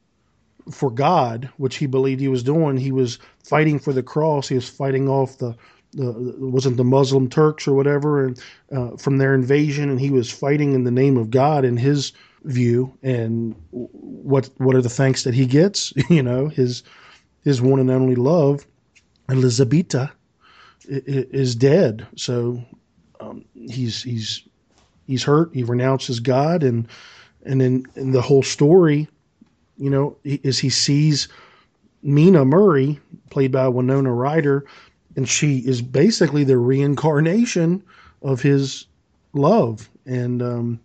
for God, which he believed he was doing. He was fighting for the cross. He was fighting off the the wasn't the Muslim Turks or whatever, and uh, from their invasion, and he was fighting in the name of God in his view. And what what are the thanks that he gets? You know, his his one and only love, i- is dead. So um, he's he's he's hurt. He renounces God, and and then in the whole story, you know, is he sees Mina Murray, played by Winona Ryder, and she is basically the reincarnation of his love, and um,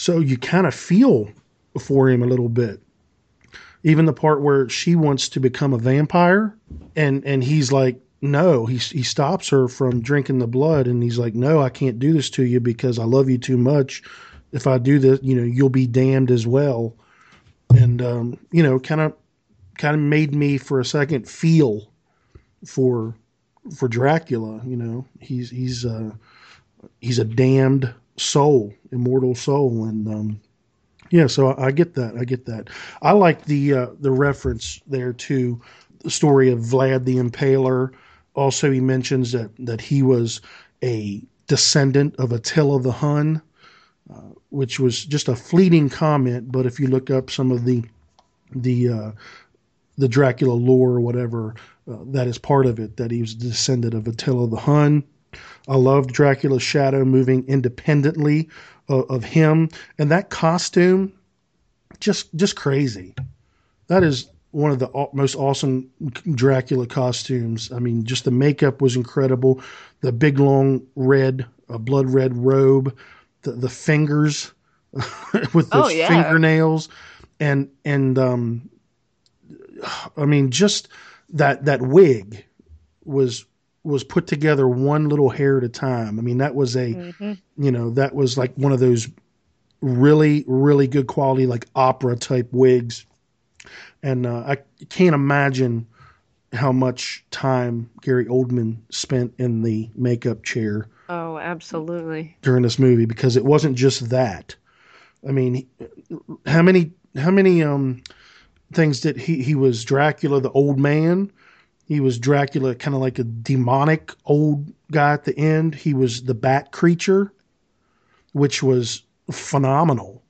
so you kind of feel for him a little bit. Even the part where she wants to become a vampire, and and he's like, no, he he stops her from drinking the blood, and he's like, no, I can't do this to you because I love you too much. If I do this, you know, you'll be damned as well. And um, you know, kind of kind of made me for a second feel for for Dracula. You know, he's he's uh, he's a damned soul, immortal soul, and um, yeah. So I, I get that. I get that. I like the uh, the reference there to the story of Vlad the Impaler. Also, he mentions that that he was a descendant of Attila the Hun, uh, which was just a fleeting comment. But if you look up some of the the uh, the Dracula lore or whatever, uh, that is part of it. That he was a descendant of Attila the Hun. I loved Dracula's shadow moving independently of, of him, and that costume, just just crazy. That is one of the most awesome Dracula costumes. I mean, just the makeup was incredible. The big long red, uh, blood red robe, the the fingers with Oh, those yeah. fingernails, and and um, I mean, just that that wig was was put together one little hair at a time. I mean, that was a Mhm. you know that was like one of those really really good quality like opera type wigs and uh, i can't imagine how much time gary oldman spent in the makeup chair Oh, absolutely. during this movie because it wasn't just that i mean how many how many um things did he he was dracula the old man he was dracula kind of like a demonic old guy at the end he was the bat creature which was phenomenal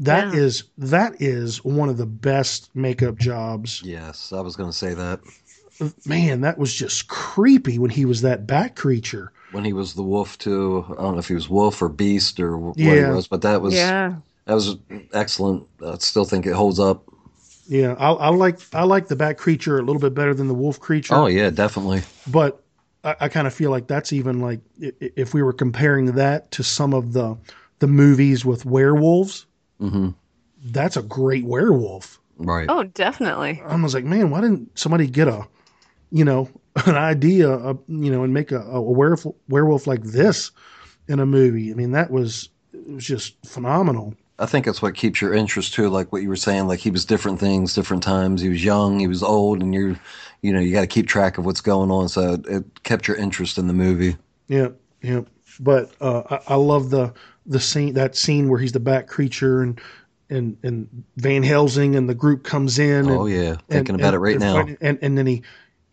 That Yeah. is that is one of the best makeup jobs Yes, I was going to say that. man that was just creepy when he was that bat creature When he was the wolf too, I don't know if he was wolf or beast or what Yeah. he was, but that was Yeah. that was excellent. I still think it holds up. Yeah I, I like i like the bat creature a little bit better than the wolf creature Oh yeah, definitely. but I, I kind of feel like that's even like i- i- if we were comparing that to some of the the movies with werewolves, hmm that's a great werewolf. Right. Oh, definitely. I was like, man, why didn't somebody get a, you know, an idea, of, you know, and make a, a werewolf werewolf like this in a movie? I mean, that was it was just phenomenal. I think that's what keeps your interest too, like what you were saying. Like he was different things, different times. He was young, he was old, and you're, you know, you got to keep track of what's going on. So it, it kept your interest in the movie. Yeah, yeah. But uh, I, I love the the scene that scene where he's the bat creature and and and Van Helsing and the group comes in. Oh, yeah. Thinking about it right now. And and then he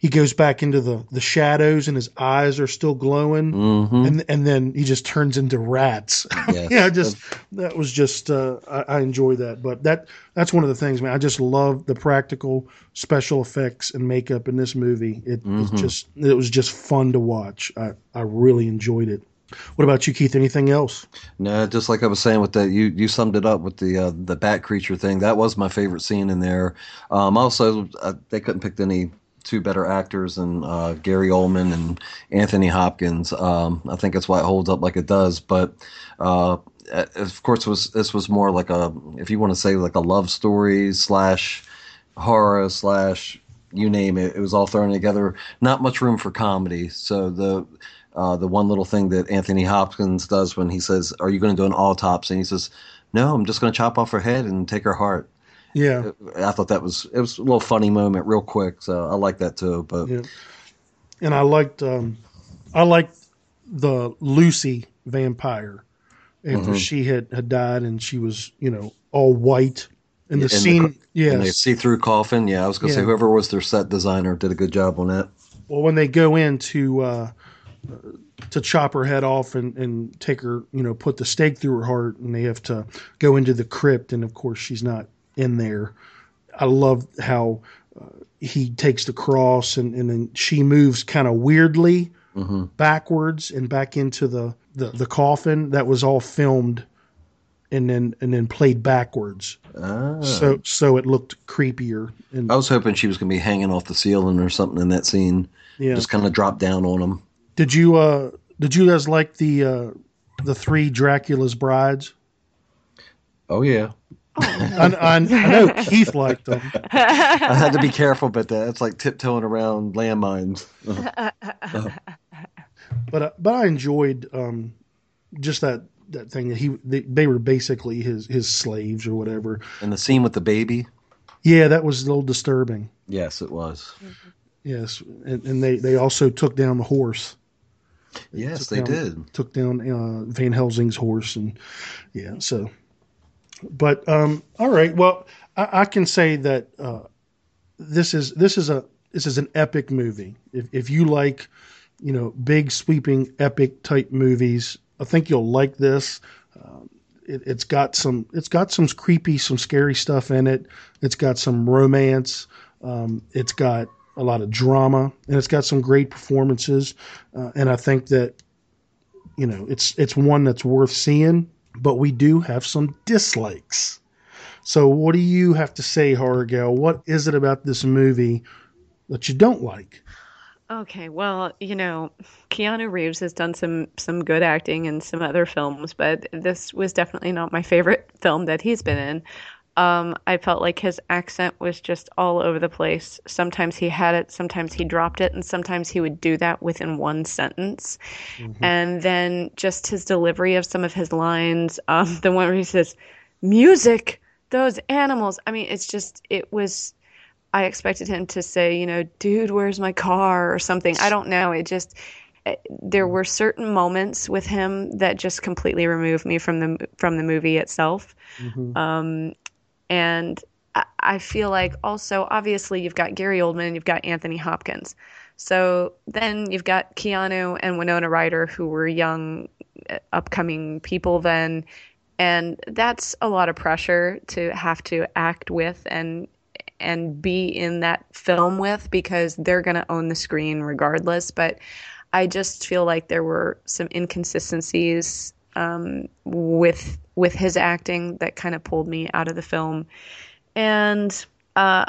he goes back into the the shadows and his eyes are still glowing. Mhm. And and then he just turns into rats. Yeah, just that was just uh, I, I enjoy that. But that that's one of the things, man. I just love the practical special effects and makeup in this movie. It, Mhm. it just it was just fun to watch. I I really enjoyed it. What about you, Keith? Anything else? No, just like I was saying with that, you you summed it up with the uh, the bat creature thing. That was my favorite scene in there. Um, also, uh, they couldn't pick any two better actors and uh, Gary Oldman and Anthony Hopkins. Um, I think that's why it holds up like it does. But uh, of course, was this was more like a if you want to say like a love story slash horror slash you name it. It was all thrown together. Not much room for comedy. So the uh, the one little thing that Anthony Hopkins does when he says, "Are you going to do an autopsy?" and he says, "No, I'm just going to chop off her head and take her heart." Yeah, I thought that was it was a little funny moment, real quick. So I like that too. But yeah. And I liked um, I liked the Lucy vampire after Mhm. she had had died and she was you know all white. And the in scene, co- in the see-through coffin. Yeah, I was going to say whoever was their set designer did a good job on that. Well, when they go in to uh, to chop her head off and, and take her, you know, put the stake through her heart, and they have to go into the crypt, and of course she's not in there. I love how uh, he takes the cross, and, and then she moves kind of weirdly Mm-hmm. backwards and back into the, the, the coffin. That was all filmed and then and then played backwards, Ah. so so it looked creepier. And I was hoping she was going to be hanging off the ceiling or something in that scene. Yeah. Just kind of drop down on him. Did you uh did you guys like the uh the three Dracula's brides? Oh yeah. I, I, I know Keith liked them. I had to be careful about that. It's like tiptoeing around landmines. but uh, but I enjoyed um just that that thing that he they, they were basically his his slaves or whatever. And the scene with the baby. Yeah, that was a little disturbing. Yes, it was. Yes, and, and they they also took down the horse. Yes, they down- did. Took down uh, Van Helsing's horse, and yeah, so. But um, all right, well, I, I can say that uh, this is this is a this is an epic movie. If if you like, you know, big sweeping epic type movies, I think you'll like this. Um, it, it's got some it's got some creepy, some scary stuff in it. It's got some romance. Um, it's got a lot of drama, and it's got some great performances. Uh, and I think that you know it's it's one that's worth seeing. But we do have some dislikes. So, what do you have to say, Horror Gal? What is it about this movie that you don't like? Okay, well, you know, Keanu Reeves has done some some good acting in some other films, but this was definitely not my favorite film that he's been in. Um, I felt like his accent was just all over the place. Sometimes he had it, sometimes he dropped it, and sometimes he would do that within one sentence. Mm-hmm. And then just his delivery of some of his lines, um, the one where he says, "Music, those animals." I mean, it's just it was. I expected him to say, you know, "Dude, where's my car?" or something. I don't know. It just eh, there were certain moments with him that just completely removed me from the from the movie itself. Mm-hmm. Um, and I feel like also, obviously, you've got Gary Oldman, you've got Anthony Hopkins. So then you've got Keanu and Winona Ryder, who were young, uh, upcoming people then. And that's a lot of pressure to have to act with and and be in that film with because they're going to own the screen regardless. But I just feel like there were some inconsistencies um, with with his acting that kind of pulled me out of the film. And uh,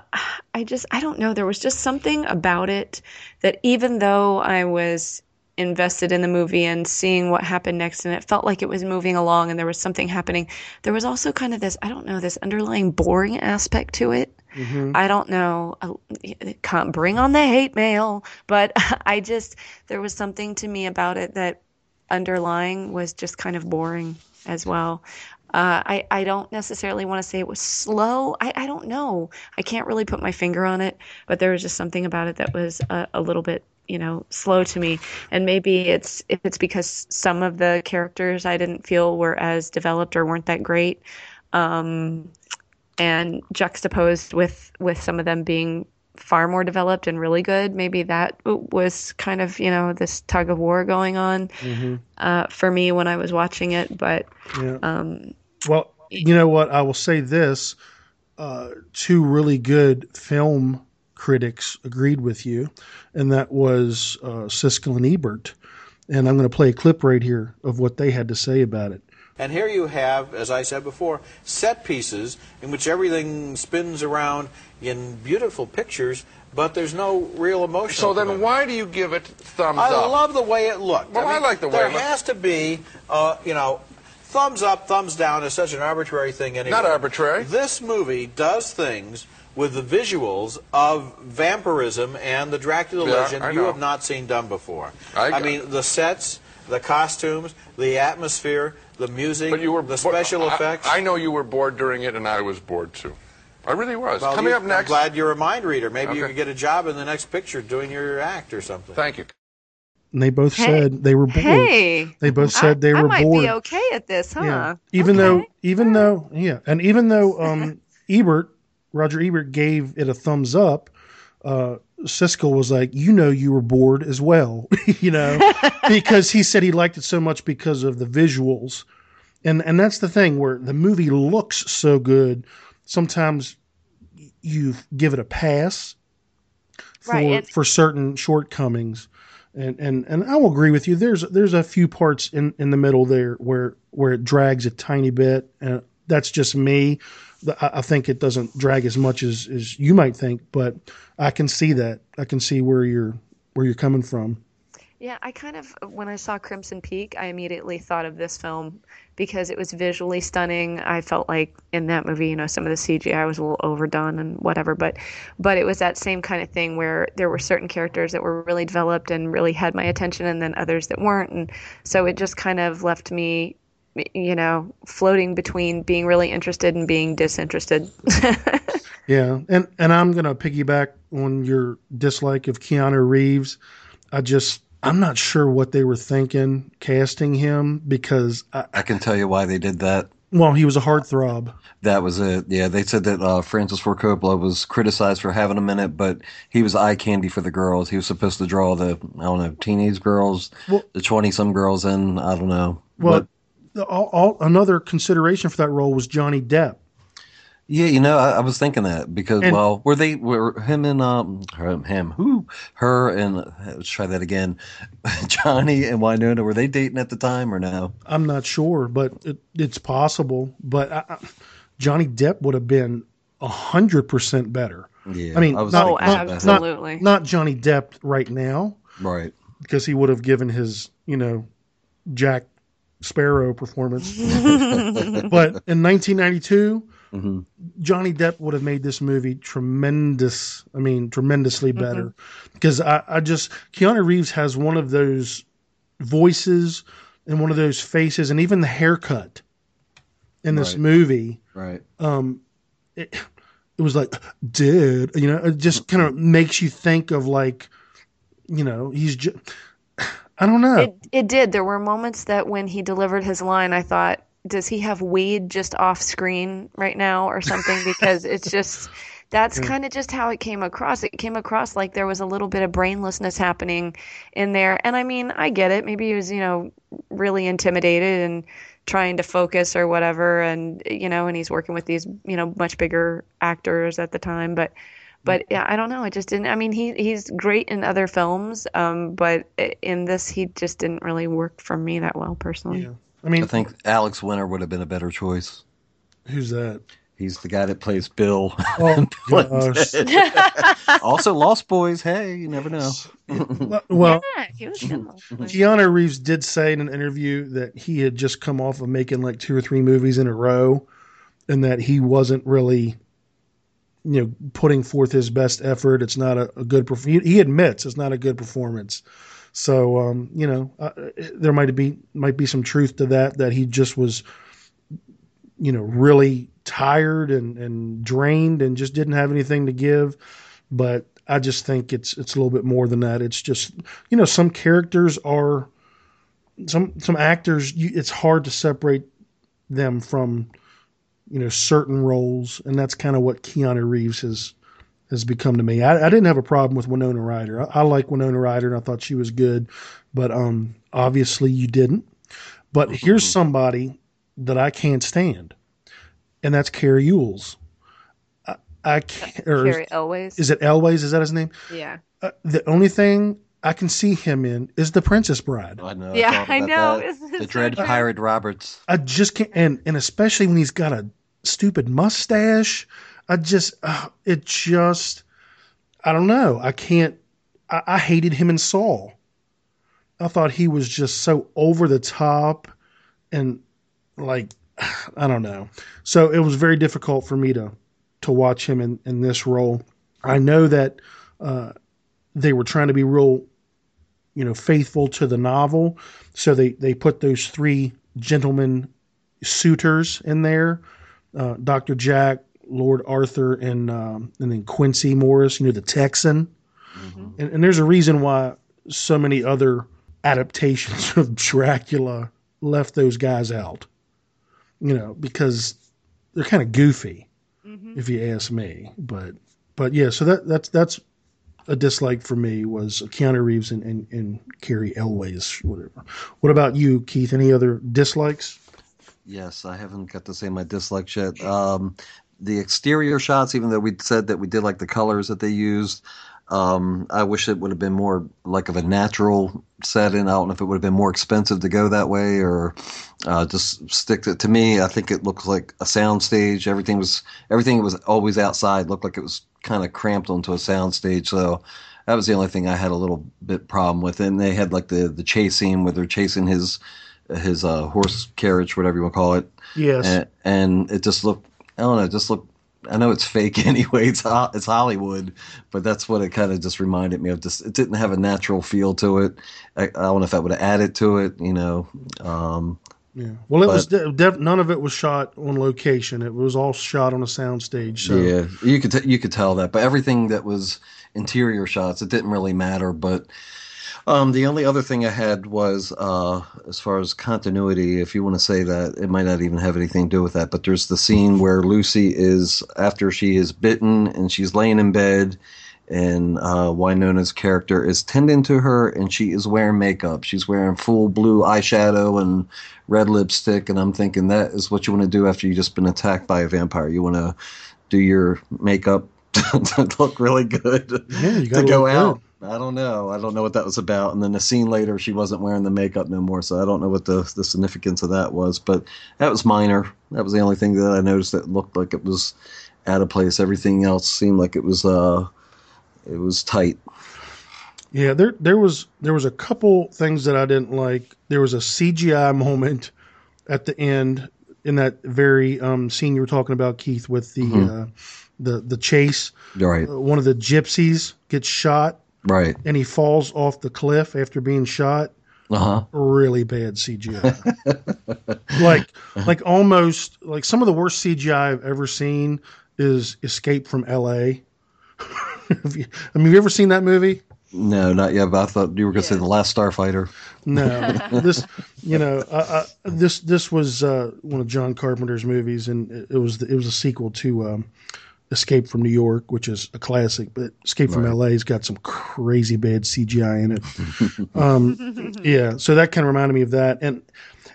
I just, I don't know, there was just something about it that even though I was invested in the movie and seeing what happened next and it felt like it was moving along and there was something happening there was also kind of this i don't know this underlying boring aspect to it mm-hmm. i don't know can't bring on the hate mail but i just there was something to me about it that underlying was just kind of boring as well. Uh, I, I don't necessarily want to say it was slow. I, I don't know. I can't really put my finger on it, but there was just something about it that was a, a little bit, you know, slow to me. And maybe it's it's because some of the characters I didn't feel were as developed or weren't that great, um, and juxtaposed with with some of them being far more developed and really good. Maybe that was kind of you know this tug of war going on mm-hmm. uh, for me when I was watching it. But yeah. um, well, you know what? I will say this: uh, two really good film critics agreed with you, and that was uh, Siskel and Ebert. And I'm going to play a clip right here of what they had to say about it. And here you have, as I said before, set pieces in which everything spins around in beautiful pictures, but there's no real emotion. So then, why do you give it thumbs I up? I love the way it looked. Well, I, mean, I like the way there it looked. There has to be, uh, you know, thumbs up, thumbs down is such an arbitrary thing anyway. Not arbitrary. This movie does things with the visuals of vampirism and the Dracula yeah, legend you have not seen done before. I, I mean, the sets, the costumes, the atmosphere, the music, but you were the special I, effects. I know you were bored during it, and I was bored too. I really was. Well, Coming you, up next. I'm glad you're a mind reader. Maybe okay. you could get a job in the next picture doing your act or something. Thank you. And they both hey. said they were bored. Hey, they both said they I, were I might bored. be okay at this, huh? Yeah. Even okay. though, even though, yeah, and even though um, Ebert, Roger Ebert, gave it a thumbs up, uh, Siskel was like, you know, you were bored as well, you know, because he said he liked it so much because of the visuals, and and that's the thing where the movie looks so good. Sometimes you give it a pass for right, for certain shortcomings. And, and and I will agree with you. There's there's a few parts in, in the middle there where where it drags a tiny bit, and that's just me. I think it doesn't drag as much as, as you might think, but I can see that. I can see where you're where you're coming from. Yeah, I kind of when I saw Crimson Peak, I immediately thought of this film because it was visually stunning. I felt like in that movie, you know, some of the CGI was a little overdone and whatever, but but it was that same kind of thing where there were certain characters that were really developed and really had my attention and then others that weren't and so it just kind of left me you know, floating between being really interested and being disinterested. yeah, and and I'm gonna piggyback on your dislike of Keanu Reeves. I just I'm not sure what they were thinking casting him because I, I can tell you why they did that. Well, he was a heartthrob. That was it. Yeah, they said that uh, Francis Ford Coppola was criticized for having a minute, but he was eye candy for the girls. He was supposed to draw the I don't know teenage girls, well, the twenty some girls in. I don't know. Well, but, all, all, another consideration for that role was Johnny Depp. Yeah, you know, I, I was thinking that because And- well, were they were him and um her, him who her and let's try that again, Johnny and Winona were they dating at the time or no? I'm not sure, but it, it's possible. But I, I, Johnny Depp would have been a hundred percent better. Yeah, I mean, I was not, Oh, thinking not, that. absolutely. not not Johnny Depp right now Right. because he would have given his you know Jack Sparrow performance. but in 1992, hmm Johnny Depp would have made this movie tremendous. I mean, tremendously Mm-hmm. better because I, I just Keanu Reeves has one of those voices and one of those faces, and even the haircut in this Right. movie. Right. Um, it, it was like, dude, you know, it just kind of makes you think of like, you know, he's just. I don't know. It it did. There were moments that when he delivered his line, I thought, does he have weed just off screen right now or something? Because it's just that's kind of just how it came across. It came across like there was a little bit of brainlessness happening in there. And I mean, I get it. Maybe he was, you know, really intimidated and trying to focus or whatever and you know, and he's working with these, you know, much bigger actors at the time, but but yeah, I don't know. I just didn't. I mean, he he's great in other films, um, but in this, he just didn't really work for me that well personally. Yeah. I mean, I think Alex Winter would have been a better choice. who's that? He's the guy that plays Bill. Oh in Bill and gosh. Also, Lost Boys. Hey, you never know. Well, Yeah, he was good. Keanu Reeves did say in an interview that he had just come off of making like two or three movies in a row, and that he wasn't really, you know, putting forth his best effort. It's not a, a good. perf- He, he admits it's not a good performance. So, um, you know, uh, there might be might be some truth to that. That he just was, you know, really tired and and drained and just didn't have anything to give. But I just think it's it's a little bit more than that. It's just you know some characters are some some actors. You, it's hard to separate them from you know certain roles, and that's kind of what Keanu Reeves has has become to me. I, I didn't have a problem with Winona Ryder. I, I like Winona Ryder, and I thought she was good, but um, obviously you didn't. But here's somebody that I can't stand, and that's Cary Elwes. I, I can't. Or Cary Elways. is it Elways? Is that his name? Yeah. Uh, the only thing I can see him in is The Princess Bride. I know. Yeah, thought I know. that. Isn't it The Dread true? Pirate Roberts. I just can't, and and especially when he's got a stupid mustache. I just, uh, it just, I don't know. I can't. I, I hated him in Saw. I thought he was just so over the top, and like, I don't know. So it was very difficult for me to to watch him in in this role. I know that uh, they were trying to be real you know faithful to the novel. So they they put those three gentlemen suitors in there uh, dr jack lord arthur and um, and then Quincey morris you know the texan. And, and there's a reason why so many other adaptations of dracula left those guys out you know because they're kind of goofy if you ask me. But but yeah so that that's that's a dislike for me was Keanu Reeves and, and, and Cary Elways, whatever. What about you, Keith? Any other dislikes? Yes, I haven't got to say my dislikes yet. Um, the exterior shots, even though we said that we did like the colors that they used, um, I wish it would have been more like of a natural setting. I don't know if it would have been more expensive to go that way or uh, just stick to. To me, I think it looks like a sound stage. Everything was everything was always outside. Looked like it was kind of cramped onto a sound stage. So that was the only thing I had a little bit problem with. And they had like the the chase scene where they're chasing his his uh, horse carriage, whatever you want to call it. Yes. And, and it just looked. I don't know. It just looked. I know it's fake anyway. It's it's Hollywood, but that's what it kind of just reminded me of. Just it didn't have a natural feel to it. I, I don't know if that would have added to it. You know. Um, Yeah. Well, it was But- de- none of it was shot on location. It was all shot on a sound stage. So Yeah, you could t- you could tell that, but everything that was interior shots, it didn't really matter. But um, the only other thing I had was uh, as far as continuity, if you want to say that, it might not even have anything to do with that. But there's the scene where Lucy is after she is bitten and she's laying in bed, and uh, Winona's character is tending to her, and she is wearing makeup. She's wearing full blue eyeshadow and red lipstick, and I'm thinking that is what you want to do after you've just been attacked by a vampire. You want to do your makeup to look really good Yeah, you to go out. good. I don't know. I don't know what that was about. And then the scene later, she wasn't wearing the makeup no more, so I don't know what the the significance of that was. But that was minor. That was the only thing that I noticed that looked like it was out of place. Everything else seemed like it was uh, it was tight. Yeah, there there was there was a couple things that I didn't like. There was a CGI moment at the end in that very um, scene you were talking about, Keith, with the Mhm. uh, the the chase. Right. Uh, one of the gypsies gets shot, Right. and he falls off the cliff after being shot. Uh huh. Really bad CGI. like like almost like some of the worst CGI I've ever seen is Escape from L.A. Have you, I mean, have you ever seen that movie? No, not yet. But I thought you were going to say the Last Starfighter. No, this you know uh, uh, this this was uh, one of John Carpenter's movies, and it it was it was a sequel to um, Escape from New York, which is a classic. But Escape from L.A.'s got some crazy bad CGI in it. um, yeah, so that kind of reminded me of that, and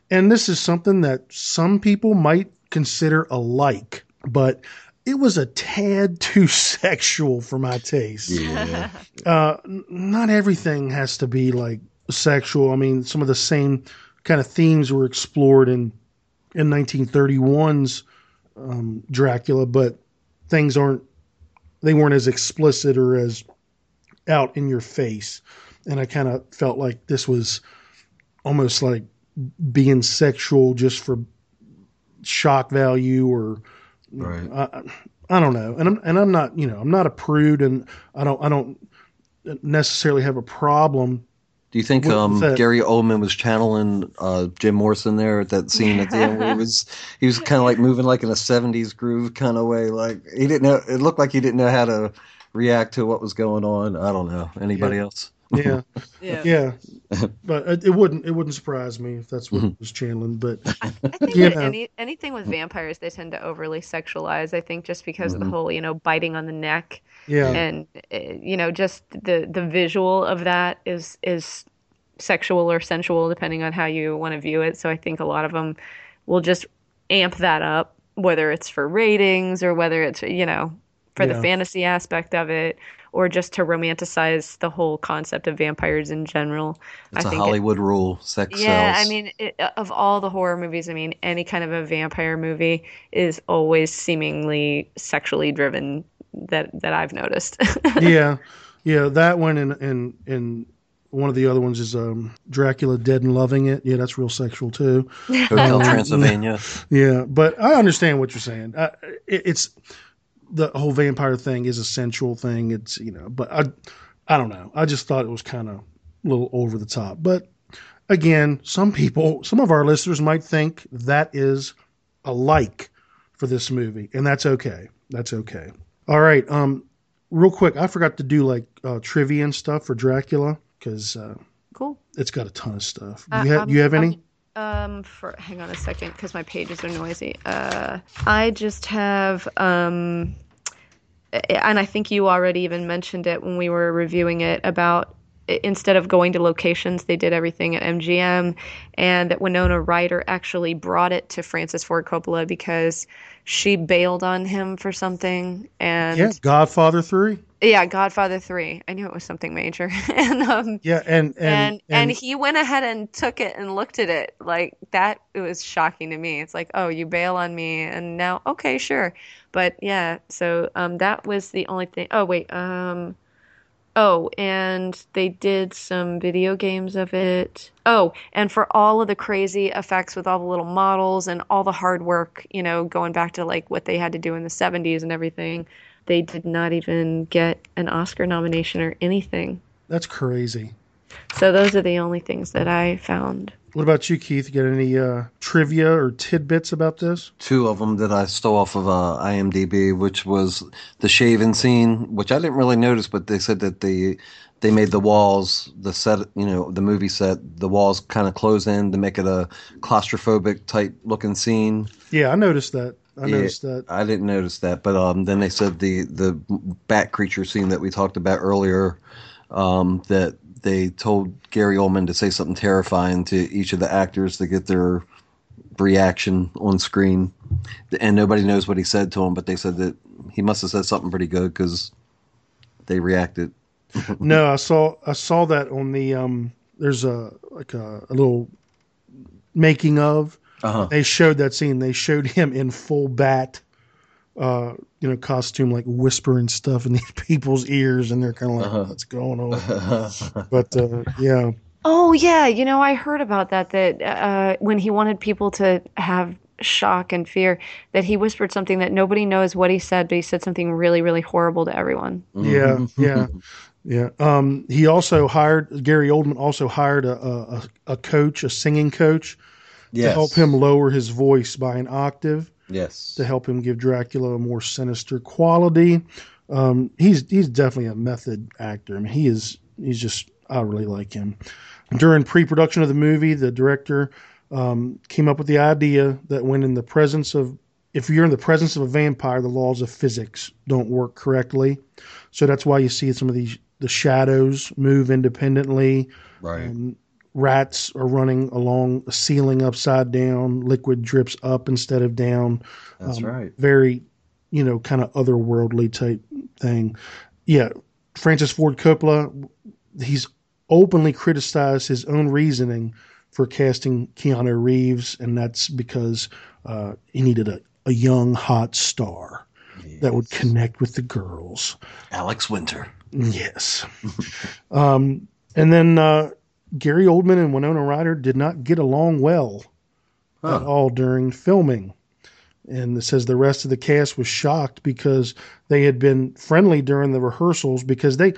and this is something that some people might consider a like, but it was a tad too sexual for my taste Yeah. uh, not everything has to be like sexual. I mean, some of the same kind of themes were explored in in 1931's um, Dracula, but things aren't they weren't as explicit or as out in your face. And I kind of felt like this was almost like being sexual just for shock value or Right. I, I don't know, and I'm and I'm not you know I'm not a prude, and I don't I don't necessarily have a problem. Do you think um. Gary Oldman was channeling uh, Jim Morrison there at that scene at the end where he was he was kind of like moving like in a '70s groove kind of way? Like he didn't know. It looked like he didn't know how to react to what was going on. I don't know. Anybody Yeah. else? Yeah, Yeah. yeah, but it, it wouldn't it wouldn't surprise me if that's what Mhm. was channeling. But I think you that any, anything with vampires, they tend to overly sexualize. I think just because of Mhm. the whole, you know, biting on the neck. Yeah. And uh, you know, just the the visual of that is is sexual or sensual, depending on how you want to view it. So I think a lot of them will just amp that up, whether it's for ratings or whether it's you know for the fantasy aspect of it. Or just to romanticize the whole concept of vampires in general. It's I a think it- Hollywood rule. Sex yeah, sells. I mean, it, of all the horror movies, I mean, any kind of a vampire movie is always seemingly sexually driven. That that I've noticed. yeah, yeah, that one and and and one of the other ones is um, Dracula Dead and Loving It. Yeah, that's real sexual too. Hotel Um, Transylvania. Yeah, but I understand what you're saying. Uh, it, it's the whole vampire thing is a sensual thing. It's you know, but I, I don't know. I just thought it was kind of a little over the top. But again, some people, some of our listeners might think that is a like for this movie, and that's okay. That's okay. All right. Um, real quick, I forgot to do like uh, trivia and stuff for Dracula because uh, cool. it's got a ton of stuff. Do Uh, you, ha- um, you have any? Um, for hang on a second, because my pages are noisy. Uh, I just have um, and I think you already even mentioned it when we were reviewing it about instead of going to locations, they did everything at MGM, and that Winona Ryder actually brought it to Francis Ford Coppola because she bailed on him for something, and yeah, Godfather three. yeah, Godfather three. I knew it was something major, and um, Yeah, and and and, and he went ahead and took it and looked at it. Like that it was shocking to me. It's like oh you bail on me and now okay sure. But yeah so um that was the only thing. Oh wait um oh and they did some video games of it oh and for all of the crazy effects with all the little models and all the hard work you know going back to like what they had to do in the 70s and everything they did not even get an oscar nomination or anything that's crazy. so those are the only things that I found. What about you, Keith? You got any uh, trivia or tidbits about this? two of them that I stole off of uh, IMDb, which was the shaving scene, which I didn't really notice, but they said that they they made the walls, the set, you know, the movie set, the walls kind of close in to make it a claustrophobic type looking scene. Yeah, I noticed that. I Yeah, noticed that. I didn't notice that, but um, then they said the the bat creature scene that we talked about earlier, um, that they told Gary Oldman to say something terrifying to each of the actors to get their reaction on screen, and nobody knows what he said to him, but they said that he must have said something pretty good because they reacted. no, I saw I saw that on the um. There's a like a, a little making of. Uh-huh. They showed that scene. They showed him in full bat, uh, you know, costume, like whispering stuff in these people's ears, and they're kind of like, Uh-huh. "What's going on?" but uh, yeah, Oh yeah, you know I heard about that. That uh, when he wanted people to have shock and fear, that he whispered something that nobody knows what he said, but he said something really, really horrible to everyone. yeah, yeah, yeah. Um, he also hired Gary Oldman. Also hired a a, a coach, a singing coach, to help him lower his voice by an octave. Yes. to help him give Dracula a more sinister quality. Um, he's he's definitely a method actor. I mean, he is he's just I really like him. During pre-production of the movie, the director um, came up with the idea that when in the presence of if you're in the presence of a vampire, the laws of physics don't work correctly. So that's why you see some of these the shadows move independently. Right. Um, rats are running along a ceiling upside down. Liquid drips up instead of down. That's right. Very, you know, kind of otherworldly type thing. Yeah, Francis Ford Coppola, he's openly criticized his own reasoning for casting Keanu Reeves, and that's because uh, he needed a, a young, hot star that would connect with the girls. Alex Winter. Yes. um, and then uh, Gary Oldman and Winona Ryder did not get along well at all during filming. And it says the rest of the cast was shocked because they had been friendly during the rehearsals because they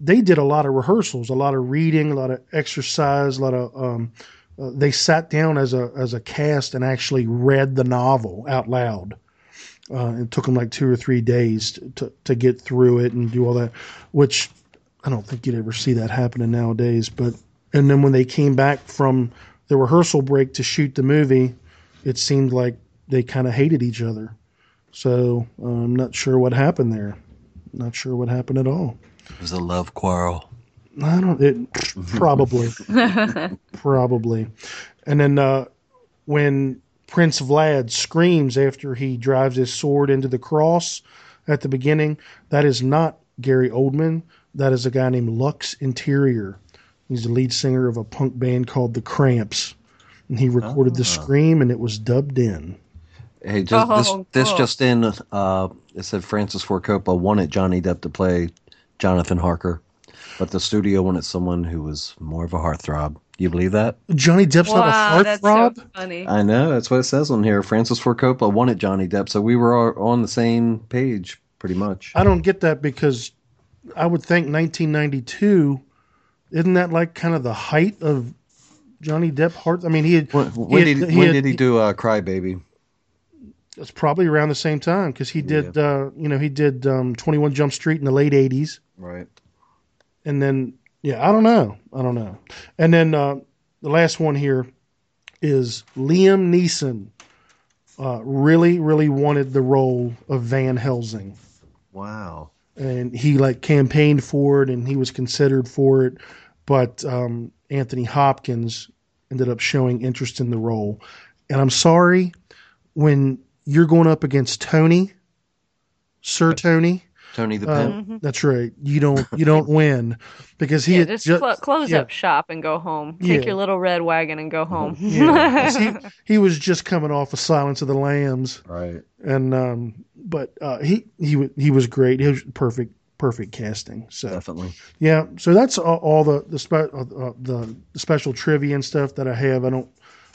they did a lot of rehearsals, a lot of reading, a lot of exercise, a lot of um, uh, they sat down as a as a cast and actually read the novel out loud. Uh, it took them like two or three days to, to, to get through it and do all that, which I don't think you'd ever see that happening nowadays. But and then when they came back from the rehearsal break to shoot the movie, it seemed like they kind of hated each other. So uh, I'm not sure what happened there. Not sure what happened at all. It was a love quarrel. I don't. It probably, probably. And then uh, when Prince Vlad screams after he drives his sword into the cross at the beginning, that is not Gary Oldman. That is a guy named Lux Interior. He's the lead singer of a punk band called The Cramps, and he recorded the Ah. scream, and it was dubbed in. Hey, just, Oh, this this just in. Uh, it said Francis Ford Coppola wanted Johnny Depp to play Jonathan Harker, but the studio wanted someone who was more of a heartthrob. You believe that? Johnny Depp's not wow, a that's heartthrob. so funny. I know that's what it says on here. Francis Ford Coppola wanted Johnny Depp, so we were all on the same page pretty much. I don't get that because I would think 1992 isn't that like kind of the height of Johnny Depp heart? I mean, he had When, when had- did he when had- did he do uh, Cry Baby? It's probably around the same time because he did, uh, you know, he did um, 21 Jump Street in the late 80s, Right. and then yeah, I don't know, I don't know, and then uh, the last one here is Liam Neeson. Uh, really, really wanted the role of Van Helsing. Wow. and he like campaigned for it and he was considered for it but um, anthony hopkins ended up showing interest in the role and i'm sorry when you're going up against tony sir tony Tony the uh, Pimp. that's right you don't you don't win because he yeah, had just ju- clo- close yeah. up shop and go home. Take Yeah. your little red wagon and go home. Yeah, 'cause he, he was just coming off of Silence of the Lambs, Right. and um, but uh, he he wa- he was great. He was perfect perfect casting. So Definitely. yeah, so that's all, all the the, spe- uh, uh, the the special trivia and stuff that I have. I don't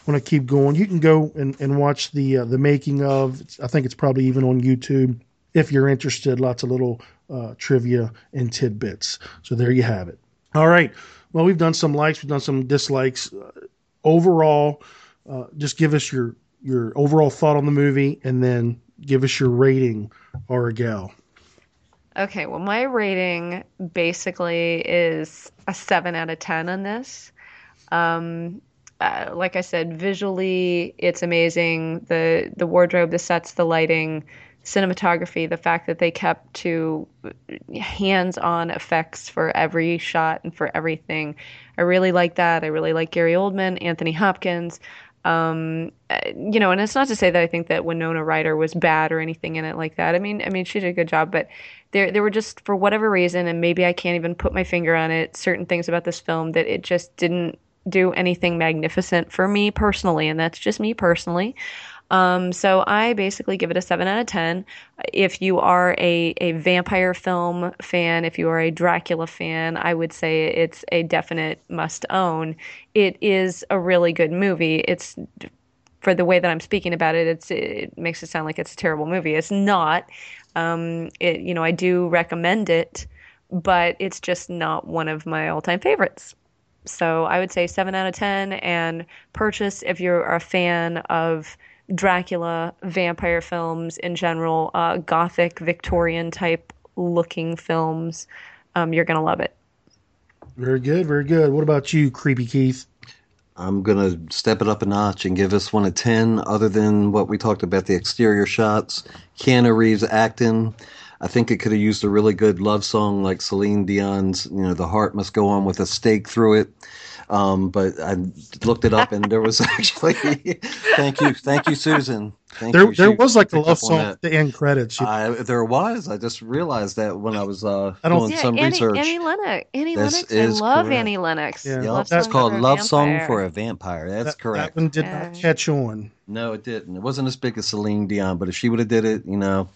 want to keep going. You can go and, and watch the uh, the making of. It's, I think it's probably even on YouTube if you're interested. Lots of little uh, trivia and tidbits. So there you have it. All right. Well, we've done some likes, we've done some dislikes. Uh, overall, uh, just give us your your overall thought on the movie, and then give us your rating, or gal. Okay, well, my rating basically is a seven out of ten on this. Um, uh, like I said, visually it's amazing. The the wardrobe, the sets, the lighting, cinematography, the fact that they kept to hands-on effects for every shot and for everything. I really like that. I really like Gary Oldman, Anthony Hopkins. Um, uh, you know, and it's not to say that I think that Winona Ryder was bad or anything in it like that. I mean, I mean, she did a good job, but there, there were just for whatever reason, and maybe I can't even put my finger on it. Certain things about this film that it just didn't do anything magnificent for me personally, and that's just me personally. Um, so I basically give it a 7 out of 10. If you are a, a vampire film fan, if you are a Dracula fan, I would say it's a definite must own. It is a really good movie. It's for the way that I'm speaking about it, it's it makes it sound like it's a terrible movie. It's not. Um, it, you know, I do recommend it, but it's just not one of my all-time favorites. So I would say seven out of ten, and purchase if you're a fan of Dracula, vampire films in general, uh, gothic Victorian type looking films. Um, you're gonna love it. Very good, very good. What about you, Creepy Keith? I'm gonna step it up a notch and give this one a ten. Other than what we talked about, the exterior shots, Keanu Reeves acting. I think it could have used a really good love song like Celine Dion's, you know, "The Heart Must Go On" with a stake through it. Um, but I looked it up, and there was actually. thank you, thank you, Susan. Thank there, you. there She was like a love song at the end credits. You- I, there was. I just realized that when I was uh, I don't- doing Yeah, some Annie, research. Annie Lennox. Annie This Lennox. I love correct. Annie Lennox. Yeah. Yep, Love that's called for a "Love Song for a Vampire." That's that, correct. that one did not catch on. No, it didn't. It wasn't as big as Celine Dion, but if she would have did it, you know,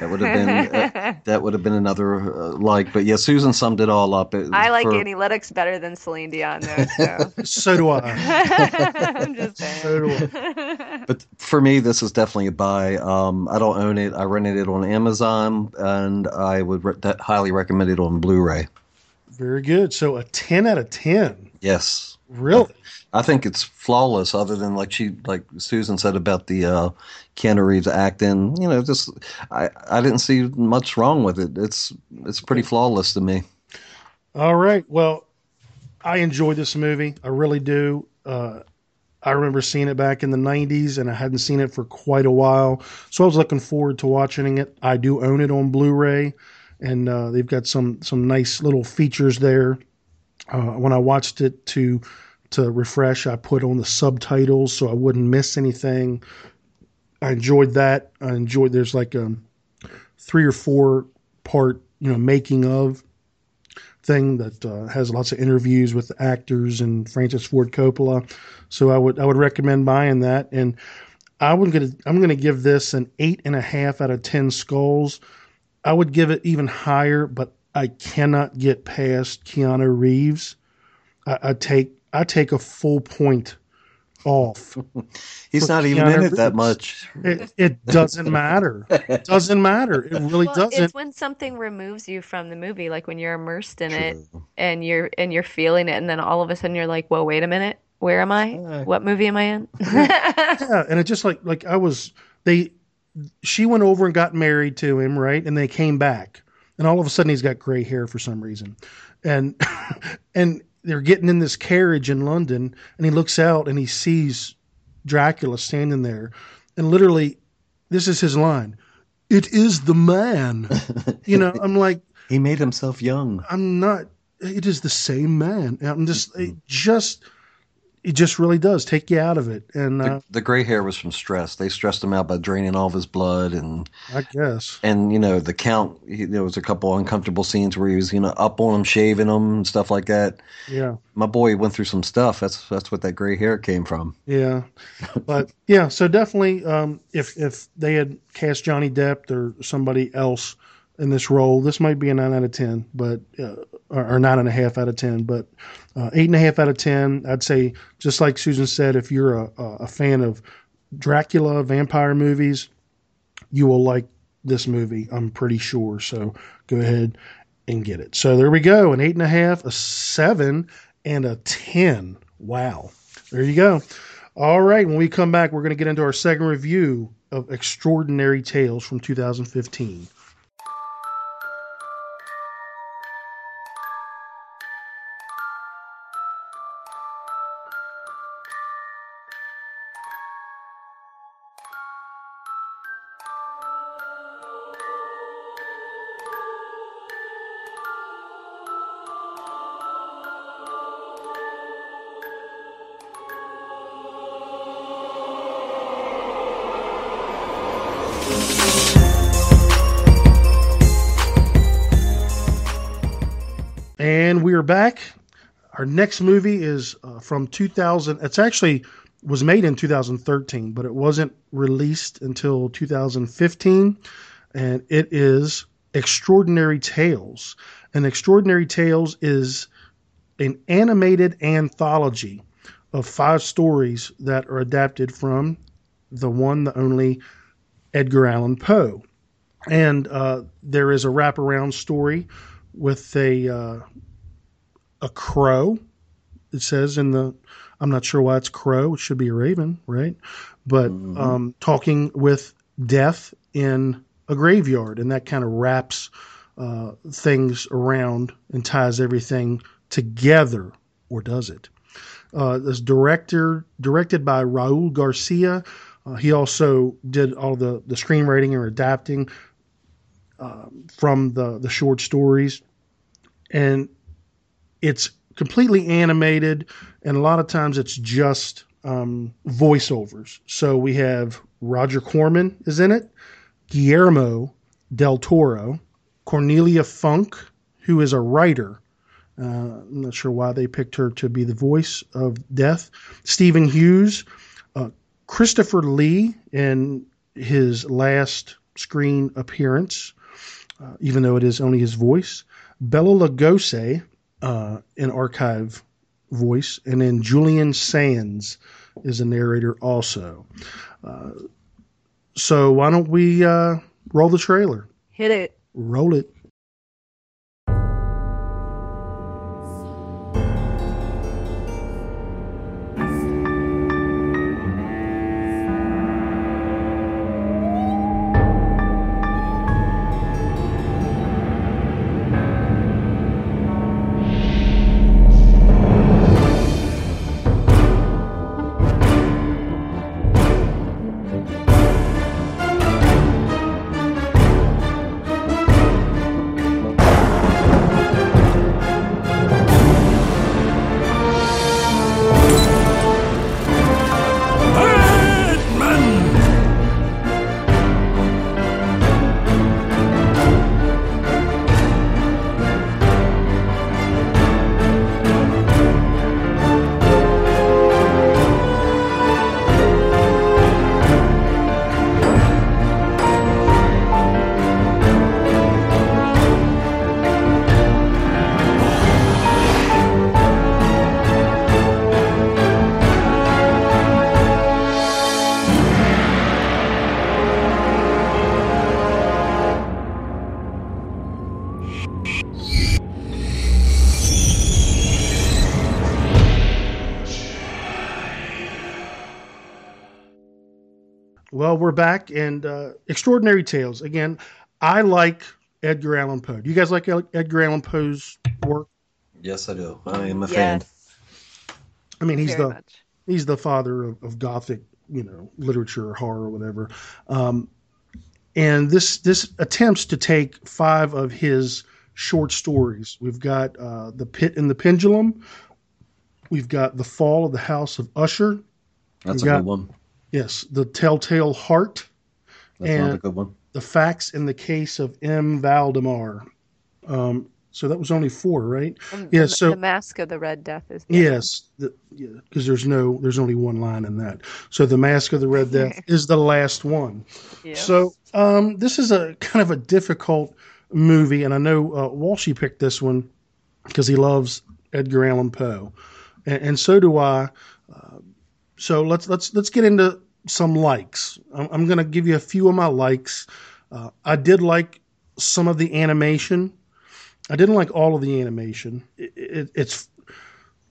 that would have been uh, that would have been another uh, like. But yeah, Susan summed it all up. It- I like for- Annie Lennox better than Celine Dion, though. So. So do I. I'm just saying. So do I. But for me, this is definitely a buy. Um, I don't own it. I rented it on Amazon, and I would re- that highly recommend it on Blu-ray. Very good. So a ten out of ten. Yes, Really? I think it's flawless. Other than like she, like Susan said about the uh, Keanu Reeves acting, you know, just I, I didn't see much wrong with it. It's it's pretty flawless to me. All right. Well, I enjoy this movie. I really do. Uh, I remember seeing it back in the 90s and I hadn't seen it for quite a while. So I was looking forward to watching it. I do own it on Blu ray and uh, they've got some, some nice little features there. Uh, when I watched it to to refresh, I put on the subtitles so I wouldn't miss anything. I enjoyed that. I enjoyed. There's like a three or four part, you know, making of thing that uh, has lots of interviews with actors and Francis Ford Coppola. So I would I would recommend buying that. And I would gonna I'm gonna give this an eight and a half out of ten skulls. I would give it even higher, but I cannot get past Keanu Reeves. I, I take I take a full point off. He's not even Keanu in it that much. It, it doesn't matter. It doesn't matter. It really well, doesn't. it's when something removes you from the movie, like when you're immersed in it and you're and you're feeling it, and then all of a sudden you're like, "Whoa, wait a minute, where am I? What movie am I in?" yeah, and it just like like I was they she went over and got married to him, right? And they came back. And all of a sudden he's got gray hair for some reason. And and they're getting in this carriage in London and he looks out and he sees Dracula standing there. And literally this is his line. It is the man. you know, I'm like He made himself young. I'm not. It is the same man. I'm just. It mm-hmm. just. It just really does take you out of it, and uh, The gray hair was from stress. They stressed him out by draining all of his blood, and I guess. and you know the count. He, there was a couple uncomfortable scenes where he was you know up on him, shaving him, and stuff like that. Yeah, My boy went through some stuff. That's that's what that gray hair came from. yeah, but yeah. So definitely, um, if if they had cast Johnny Depp or somebody else in this role, this might be a nine out of ten, but uh, or, nine and a half out of ten. But uh, eight and a half out of ten, I'd say. Just like Susan said, if you're a, a a fan of Dracula vampire movies, you will like this movie. I'm pretty sure. So go ahead and get it. So there we go. An eight and a half, a seven, and a ten. Wow. There you go. All right. When we come back, we're going to get into our second review of Extraordinary Tales from 2015. Our next movie is uh, from 2000. It's actually was made in 2013, but it wasn't released until 2015. And it is Extraordinary Tales. And Extraordinary Tales is an animated anthology of five stories that are adapted from the one, the only Edgar Allan Poe. And uh, there is a wraparound story with a uh, a crow. It says in the, I'm not sure why it's crow. It should be a raven, right? But Mm-hmm. um, talking with death in a graveyard, and that kind of wraps uh, things around and ties everything together, or does it? Uh, this director directed by Raul Garcia. Uh, he also did all the the screenwriting and adapting uh, from the the short stories, and it's completely animated, and a lot of times it's just um, voiceovers. So we have Roger Corman is in it, Guillermo del Toro, Cornelia Funke, who is a writer. Uh, I'm not sure why they picked her to be the voice of death. Stephen Hughes, uh, Christopher Lee in his last screen appearance, uh, even though it is only his voice. Bela Lugosi uh, in archive voice, and then Julian Sands is a narrator also. Uh, so why don't we uh, roll the trailer? Hit it. Roll it. Extraordinary Tales. Again, I like Edgar Allan Poe. Do you guys like Edgar Allan Poe's work? Yes, I do. I am a fan. I mean, he's Very the much. he's the father of, of Gothic, you know, literature or horror or whatever. Um, and this this attempts to take five of his short stories. We've got uh, the Pit and the Pendulum. We've got the Fall of the House of Usher. That's We've a got- good one. Yes, the Telltale Heart. That's and another good one. The Facts in the Case of M. Valdemar. Um, so that was only four, right? And yeah. the, So the Mask of the Red Death is. the other Yes, the, yeah, because there's no, there's only one line in that. So the Mask of the Red Death is the last one. So um, this is a kind of a difficult movie, and I know uh, Walshy picked this one because he loves Edgar Allan Poe, and, and so do I. Uh, so let's let's let's get into some likes. I'm, I'm going to give you a few of my likes. Uh, I did like some of the animation. I didn't like all of the animation. It, it, it's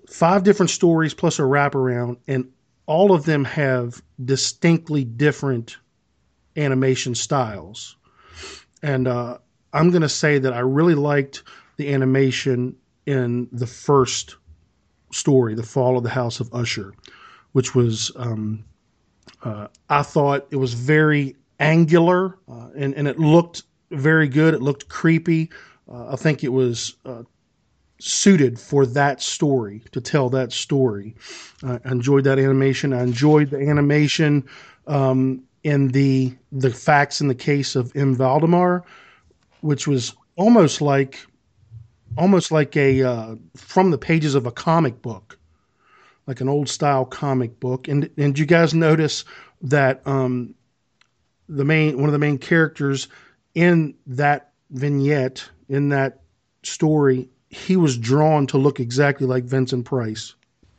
five different stories plus a wraparound, and all of them have distinctly different animation styles. And uh, I'm going to say that I really liked the animation in the first story, The Fall of the House of Usher, which was, um, uh, I thought it was very angular uh, and, and it looked very good. It looked creepy. Uh, I think it was uh, suited for that story to tell that story. I enjoyed that animation. I enjoyed the animation um, in the the facts in the case of M. Valdemar, which was almost like almost like a uh, from the pages of a comic book, like an old style comic book. And and you guys notice that um, the main one of the main characters in that vignette in that story, he was drawn to look exactly like Vincent Price.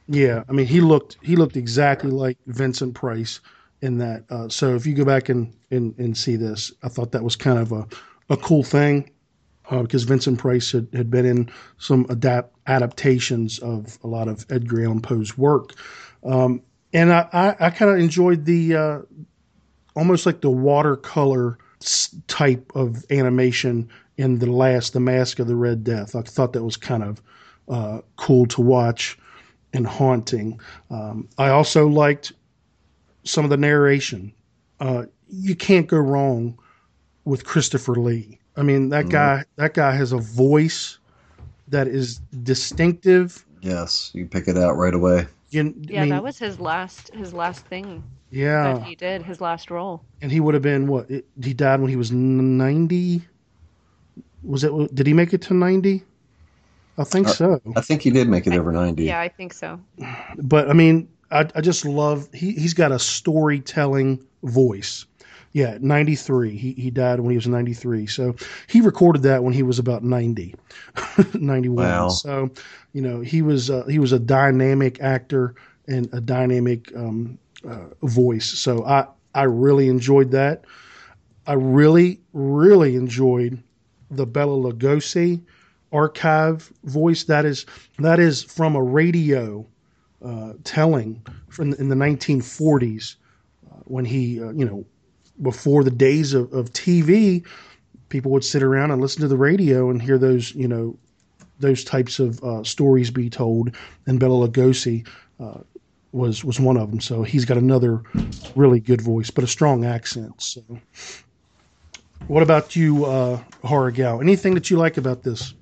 Yeah, I mean he looked he looked exactly like Vincent Price in that. Uh, so if you go back and, and and see this, I thought that was kind of a a cool thing uh, because Vincent Price had, had been in some adapt adaptations of a lot of Edgar Allan Poe's work, um, and I I, I kind of enjoyed the uh, almost like the watercolor type of animation in the last the Mask of the Red Death. I thought that was kind of uh, cool to watch and haunting. Um, I also liked some of the narration. Uh, you can't go wrong with Christopher Lee. I mean, that mm-hmm. guy that guy has a voice that is distinctive. Yes, you pick it out right away. You, yeah, I mean, that was his last his last thing. Yeah, that he did his last role. And he would have been what? It, he died when he was ninety. Was it? Did he make it to ninety? I think uh, so. I think he did make it I, over ninety. Yeah, I think so. But I mean, I, I just love he he's got a storytelling voice. Yeah, 93. He, he died when he was 93. So he recorded that when he was about 90, 91. Wow. So, you know, he was uh, he was a dynamic actor and a dynamic um, uh, voice. So I I really enjoyed that. I really really enjoyed the Bela Lugosi archive voice. That is that is from a radio uh, telling from in the 1940s uh, when he uh, you know before the days of, of TV, people would sit around and listen to the radio and hear those, you know, those types of uh, stories be told. And Bela Lugosi uh, was was one of them. So he's got another really good voice, but a strong accent. So, what about you, uh, Horror Gal? Anything that you like about this?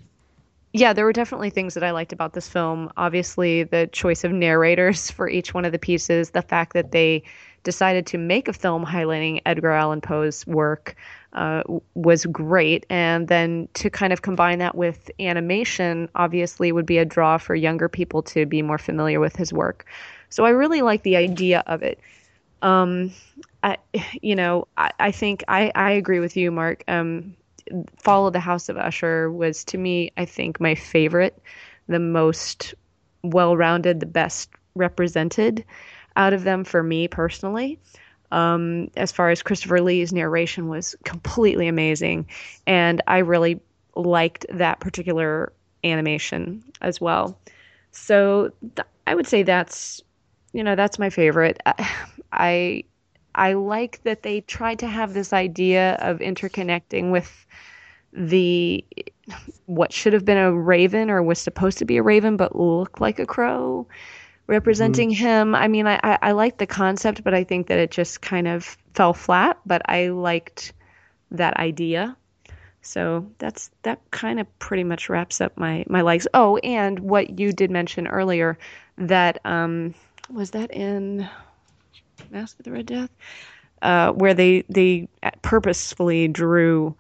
Yeah, there were definitely things that I liked about this film. Obviously, the choice of narrators for each one of the pieces, the fact that they decided to make a film highlighting Edgar Allan Poe's work uh, was great. And then to kind of combine that with animation, obviously, would be a draw for younger people to be more familiar with his work. So I really like the idea of it. Um, I, you know, I, I think I, I agree with you, Mark. Um, Fall of the House of Usher was to me, I think, my favorite, the most well rounded, the best represented out of them for me personally. Um, as far as Christopher Lee's narration was completely amazing, and I really liked that particular animation as well. So th- I would say that's you know that's my favorite. I I like that they tried to have this idea of interconnecting with the what should have been a raven or was supposed to be a raven but looked like a crow representing mm-hmm. him. I mean, I, I, I liked the concept, but I think that it just kind of fell flat. But I liked that idea. So that's that kind of pretty much wraps up my my likes. Oh, and what you did mention earlier that um was that in Mask of the Red Death, uh, where they they purposefully drew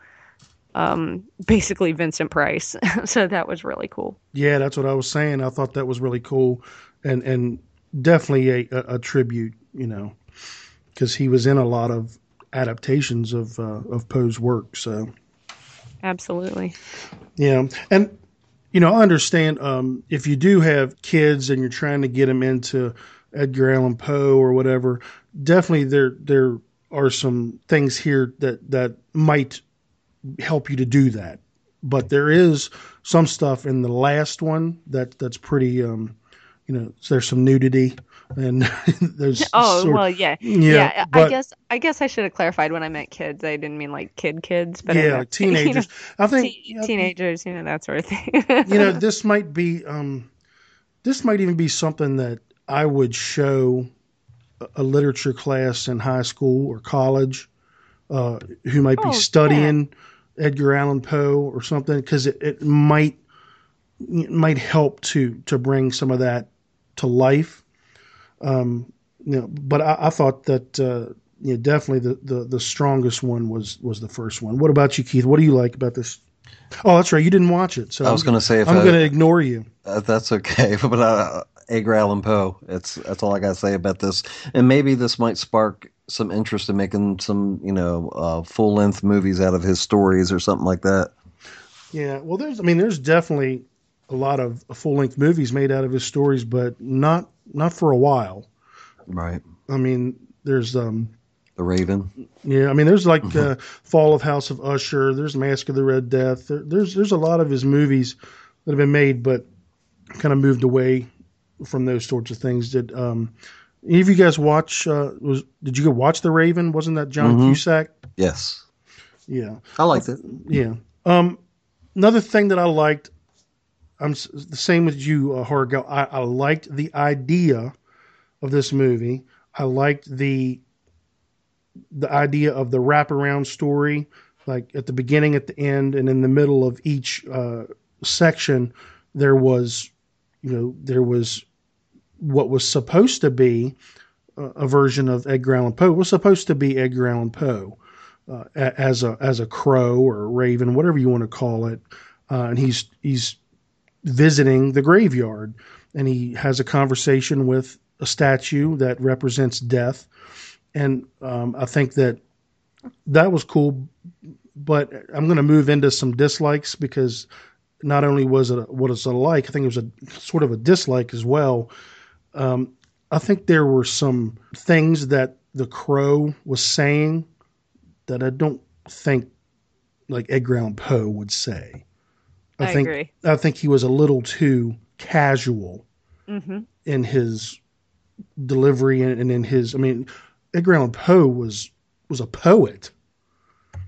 um, basically Vincent Price. so that was really cool. Yeah, that's what I was saying. I thought that was really cool and and definitely a, a, a tribute, you know, because he was in a lot of adaptations of uh, of Poe's work. So, absolutely, yeah, and you know, I understand um, if you do have kids and you're trying to get them into Edgar Allan Poe or whatever. Definitely, there there are some things here that that might help you to do that. But there is some stuff in the last one that that's pretty um, you know, there's some nudity and there's oh well yeah. Yeah, yeah but, I guess I guess I should have clarified when I meant kids. I didn't mean like kid kids but yeah like teenagers. you know, I think te- teenagers you know that sort of thing. you know this might be um this might even be something that I would show a literature class in high school or college uh, who might be oh, studying yeah. Edgar Allan Poe or something because it, it might it might help to to bring some of that to life. Um, you know, but I, I thought that uh, you know, definitely the, the the strongest one was was the first one. What about you, Keith? What do you like about this Oh, that's right. You didn't watch it, so I was going to say if I'm going to ignore you. Uh, that's okay, but uh, Edgar Allan Poe. It's that's all I got to say about this. And maybe this might spark some interest in making some, you know, uh, full length movies out of his stories or something like that. Yeah, well, there's, I mean, there's definitely a lot of full length movies made out of his stories, but not not for a while. Right. I mean, there's um, The Raven. yeah, I mean, there's like uh, Fall of House of Usher. There's Mask of the Red Death. There, there's there's a lot of his movies that have been made, but kind of moved away from those sorts of things. Did um, any of you guys watch? Uh, was did you go watch The Raven? Wasn't that John Mhm. Cusack? Yes. Yeah. I liked it. Yeah. Um, another thing that I liked, I'm the same with you, uh, Horgo. I, I liked the idea of this movie. I liked the the idea of the wraparound story, like at the beginning, at the end, and in the middle of each uh, section, there was, you know, there was what was supposed to be a, a version of Edgar Allan Poe. It was supposed to be Edgar Allan Poe uh, as a as a crow or a raven, whatever you want to call it, uh, and he's he's visiting the graveyard, and he has a conversation with a statue that represents death, and um, I think that that was cool. But I'm going to move into some dislikes because not only was it a, what it's a like, I think it was a sort of a dislike as well. Um, I think there were some things that the crow was saying that I don't think like Edgar Allan Poe would say. I think agree. I think he was a little too casual Mm-hmm. in his delivery and, and in his. I mean, Edgar Allan Poe was was a poet,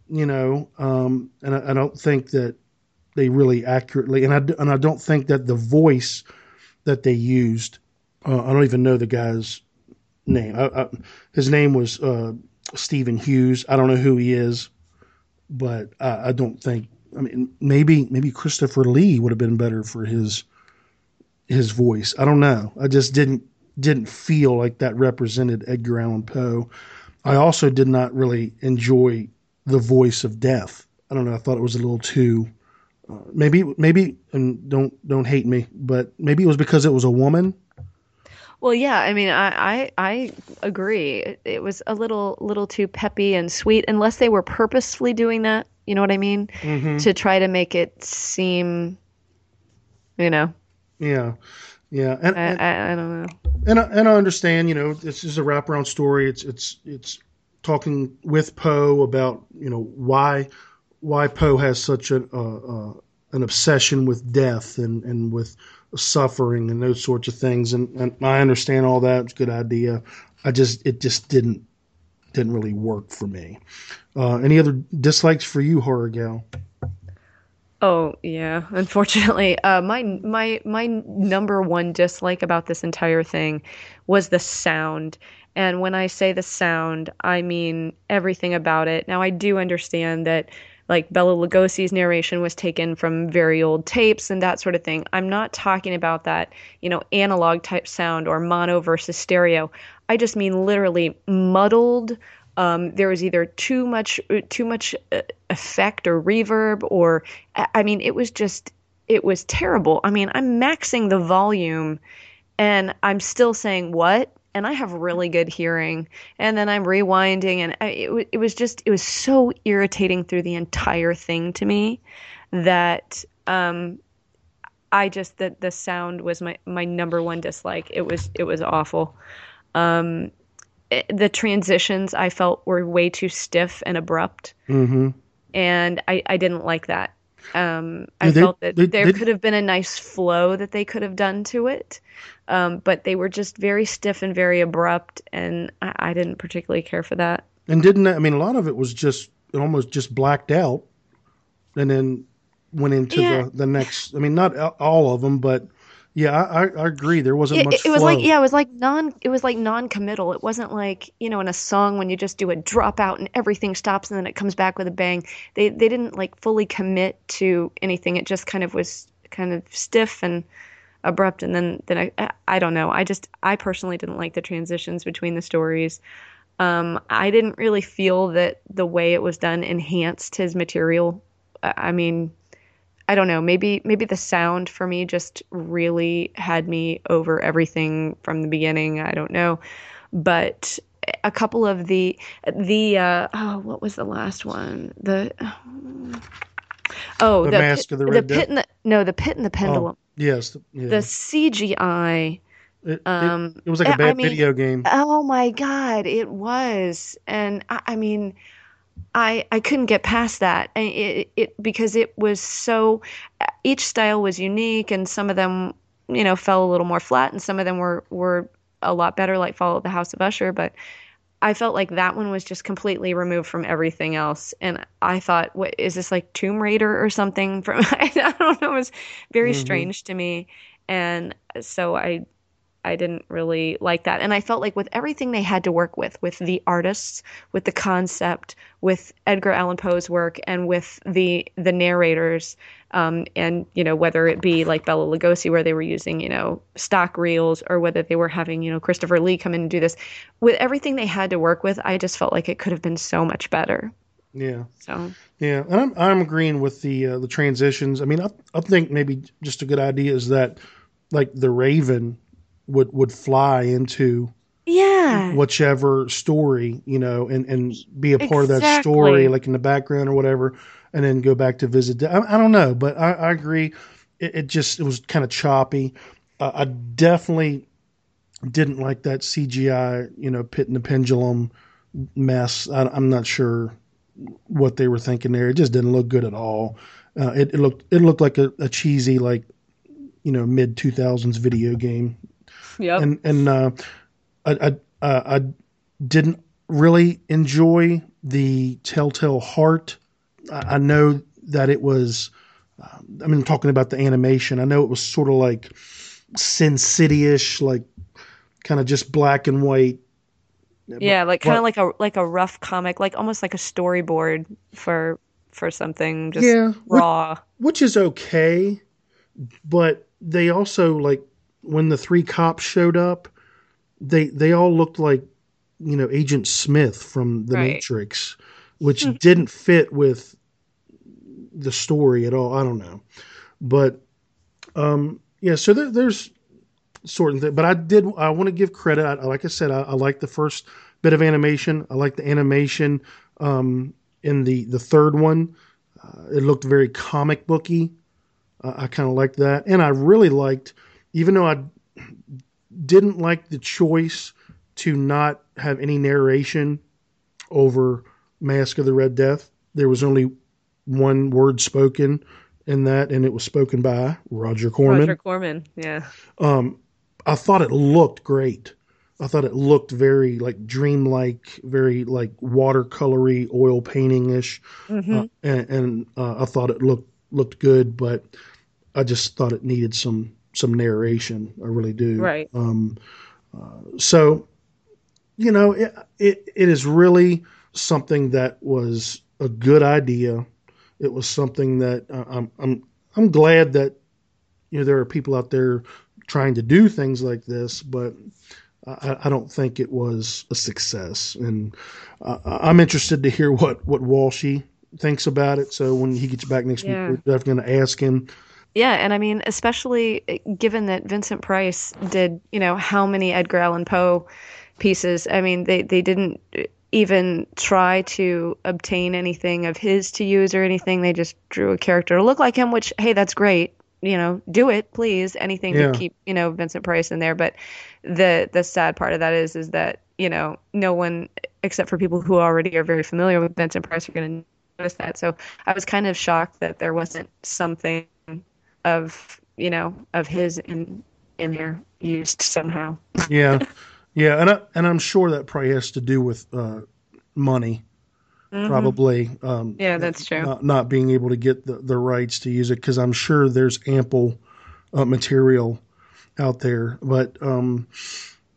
you know, um, and I, I don't think that they really accurately and I and I don't think that the voice that they used. Uh, I don't even know the guy's name. I, I, his name was uh, Stephen Hughes. I don't know who he is, but I, I don't think. I mean, maybe maybe Christopher Lee would have been better for his his voice. I don't know. I just didn't didn't feel like that represented Edgar Allan Poe. I also did not really enjoy the voice of death. I don't know. I thought it was a little too. Uh, maybe maybe and don't don't hate me, but maybe it was because it was a woman. Well, yeah, I mean, I I, I agree. It, it was a little little too peppy and sweet, unless they were purposefully doing that. You know what I mean? Mhm. To try to make it seem, you know, Yeah, yeah, and, I, and I, I don't know. and I, and I understand. You know, this is a wraparound story. It's it's it's talking with Poe about you know why why Poe has such an uh, uh, an obsession with death and and with suffering and those sorts of things. And, and I understand all that. It's a good idea. I just it just didn't didn't really work for me. Uh, any other dislikes for you, horror gal? Oh yeah, unfortunately, uh, my my my number one dislike about this entire thing was the sound. And when I say the sound, I mean everything about it. Now I do understand that like Bela Lugosi's narration was taken from very old tapes and that sort of thing. I'm not talking about that, you know, analog type sound or mono versus stereo. I just mean literally muddled. Um, there was either too much too much uh, effect or reverb, or I mean, it was just it was terrible. I mean, I'm maxing the volume, and I'm still saying what, and I have really good hearing, and then I'm rewinding, and I, it it was just it was so irritating through the entire thing to me that um, I just that the sound was my my number one dislike. It was it was awful. Um, it- the transitions I felt were way too stiff and abrupt, Mm-hmm. and I I didn't like that. Um, I Yeah, they- felt that they- there they- could have been a nice flow that they could have done to it, um, but they were just very stiff and very abrupt, and I, I didn't particularly care for that. And didn't I mean a lot of it was just it almost just blacked out, and then went into Yeah. the the next. I mean, not all of them, but yeah, I, I, agree. There wasn't It, much. it was like yeah, it was like non it was like non-committal. It wasn't like you know in a song when you just do a drop out and everything stops and then it comes back with a bang. They they didn't like fully commit to anything. It just kind of was kind of stiff and abrupt and then then I I, don't know. I just I personally didn't like the transitions between the stories. Um, I didn't really feel that the way it was done enhanced his material. I mean, I don't know, maybe maybe the sound for me just really had me over everything from the beginning. I don't know, but a couple of the the uh, oh what was the last one the oh The the, Mask pit, of the Red the pit and the no the pit and the pendulum Oh, yes. Yeah. the CGI It- it- um it was like a bad mean, video game. Oh my god, it was, and I, I mean, I I couldn't get past that, it, it because it was so. Each style was unique, and some of them, you know, fell a little more flat, and some of them were were a lot better, like Fall of the House of Usher, but. I felt like that one was just completely removed from everything else, and I thought, "What is this like Tomb Raider or something?" From I don't know, it was very Mhm. strange to me, and so I I didn't really like that. And I felt like with everything they had to work with, with the artists, with the concept, with Edgar Allan Poe's work, and with the the narrators, um, and you know whether it be like Bela Lugosi, where they were using you know stock reels, or whether they were having you know Christopher Lee come in and do this, with everything they had to work with, I just felt like it could have been so much better. Yeah. So Yeah, and I'm I'm agreeing with the uh, the transitions. I mean, I, I think maybe just a good idea is that like the Raven would would fly into yeah, whichever story you know and and be a part of that story like in the background or whatever and then go back to visit I, I don't know but i, I agree. It, it just it was kind of choppy. Uh, i definitely didn't like that cgi you know pit and the pendulum mess. I, i'm not sure what they were thinking there. It just didn't look good at all. Uh, it, it looked it looked like a, a cheesy like you know mid 2000s video game Yep. and and uh, I, I, I didn't really enjoy the Telltale Heart. I, I know that it was. Uh, I mean, talking about the animation, I know it was sort of like Sin City-ish, like kind of just black and white. yeah, like kind of like a like a rough comic, like almost like a storyboard for for something just Yeah, raw. which is okay, but they also like when the three cops showed up, they they all looked like you know Agent Smith from The Right. Matrix, which didn't fit with the story at all. I don't know, but um, yeah. So there, there's sort of thing, but I did. I want to give credit. I, like I said, I, I like the first bit of animation. I like the animation um, in the the third one. Uh, it looked very comic booky. Uh, I kind of liked that, and I really liked, even though I didn't like the choice to not have any narration over Mask of the Red Death. There was only one word spoken in that, and it was spoken by Roger Corman. Roger Corman, yeah. Um, I thought it looked great. I thought it looked very like dreamlike, very like watercolory, oil painting ish, Mhm. uh, and, and uh, I thought it looked looked good. But I just thought it needed some some narration. I really do. Right. Um, uh, so, you know, it, it it is really something that was a good idea. It was something that uh, I'm I'm I'm glad that you know there are people out there trying to do things like this, but I, I don't think it was a success. And uh, I'm interested to hear what what Walshy thinks about it. So when he gets back next Yeah. week, we're definitely going to ask him. Yeah, and I mean, especially eh, given that Vincent Price did, you know, how many Edgar Allan Poe pieces? I mean, they they didn't even try to obtain anything of his to use or anything. They just drew a character to look like him, which hey, that's great. You know, do it, please. Anything Yeah. to keep, you know, Vincent Price in there. But the the sad part of that is is that, you know, no one except for people who already are very familiar with Vincent Price are gonna notice that. So I was kind of shocked that there wasn't something of you know of his in in there used somehow. Yeah, yeah, and I, and I'm sure that probably has to do with uh, money. Mhm. Probably. Um, Yeah, that's true. Not, not being able to get the, the rights to use it because I'm sure there's ample uh, material out there. But um,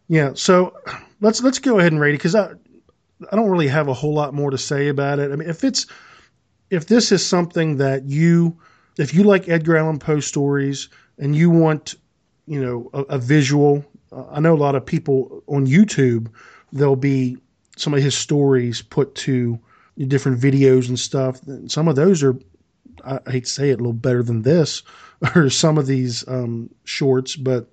yeah, so let's let's go ahead and rate it because I I don't really have a whole lot more to say about it. I mean, if it's if this is something that you if you like Edgar Allan Poe stories and you want you know a, a visual uh, i know a lot of people on youtube there'll be some of his stories put to different videos and stuff and some of those are I, hate to say it, a little better than this or some of these um, shorts. But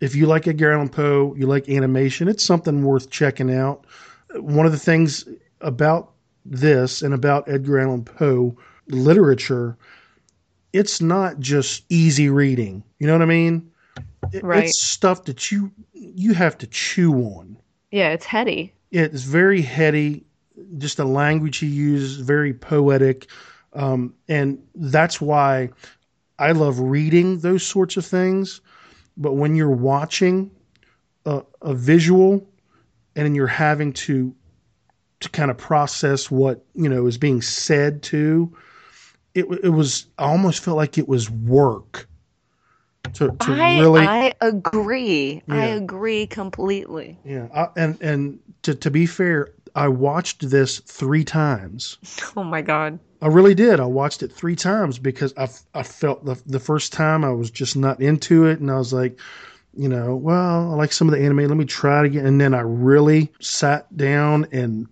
if you like Edgar Allan Poe, you like animation, it's something worth checking out. One of the things about this and about Edgar Allan Poe literature, it's not just easy reading. You know what I mean? It- Right. It's stuff that you you have to chew on. Yeah, it's heady. It's very heady. Just the language he uses, very poetic, um, and that's why I love reading those sorts of things. But when you're watching a, a visual, and you're having to to kind of process what you know is being said to, it it was I almost felt like it was work. To, to I really I agree. I agree completely. Yeah, I, and and to to be fair, I watched this three times. Oh my god. I really did. I watched it three times because I, I felt the the first time I was just not into it, and I was like, you know, well, I like some of the anime. Let me try it again, and then I really sat down and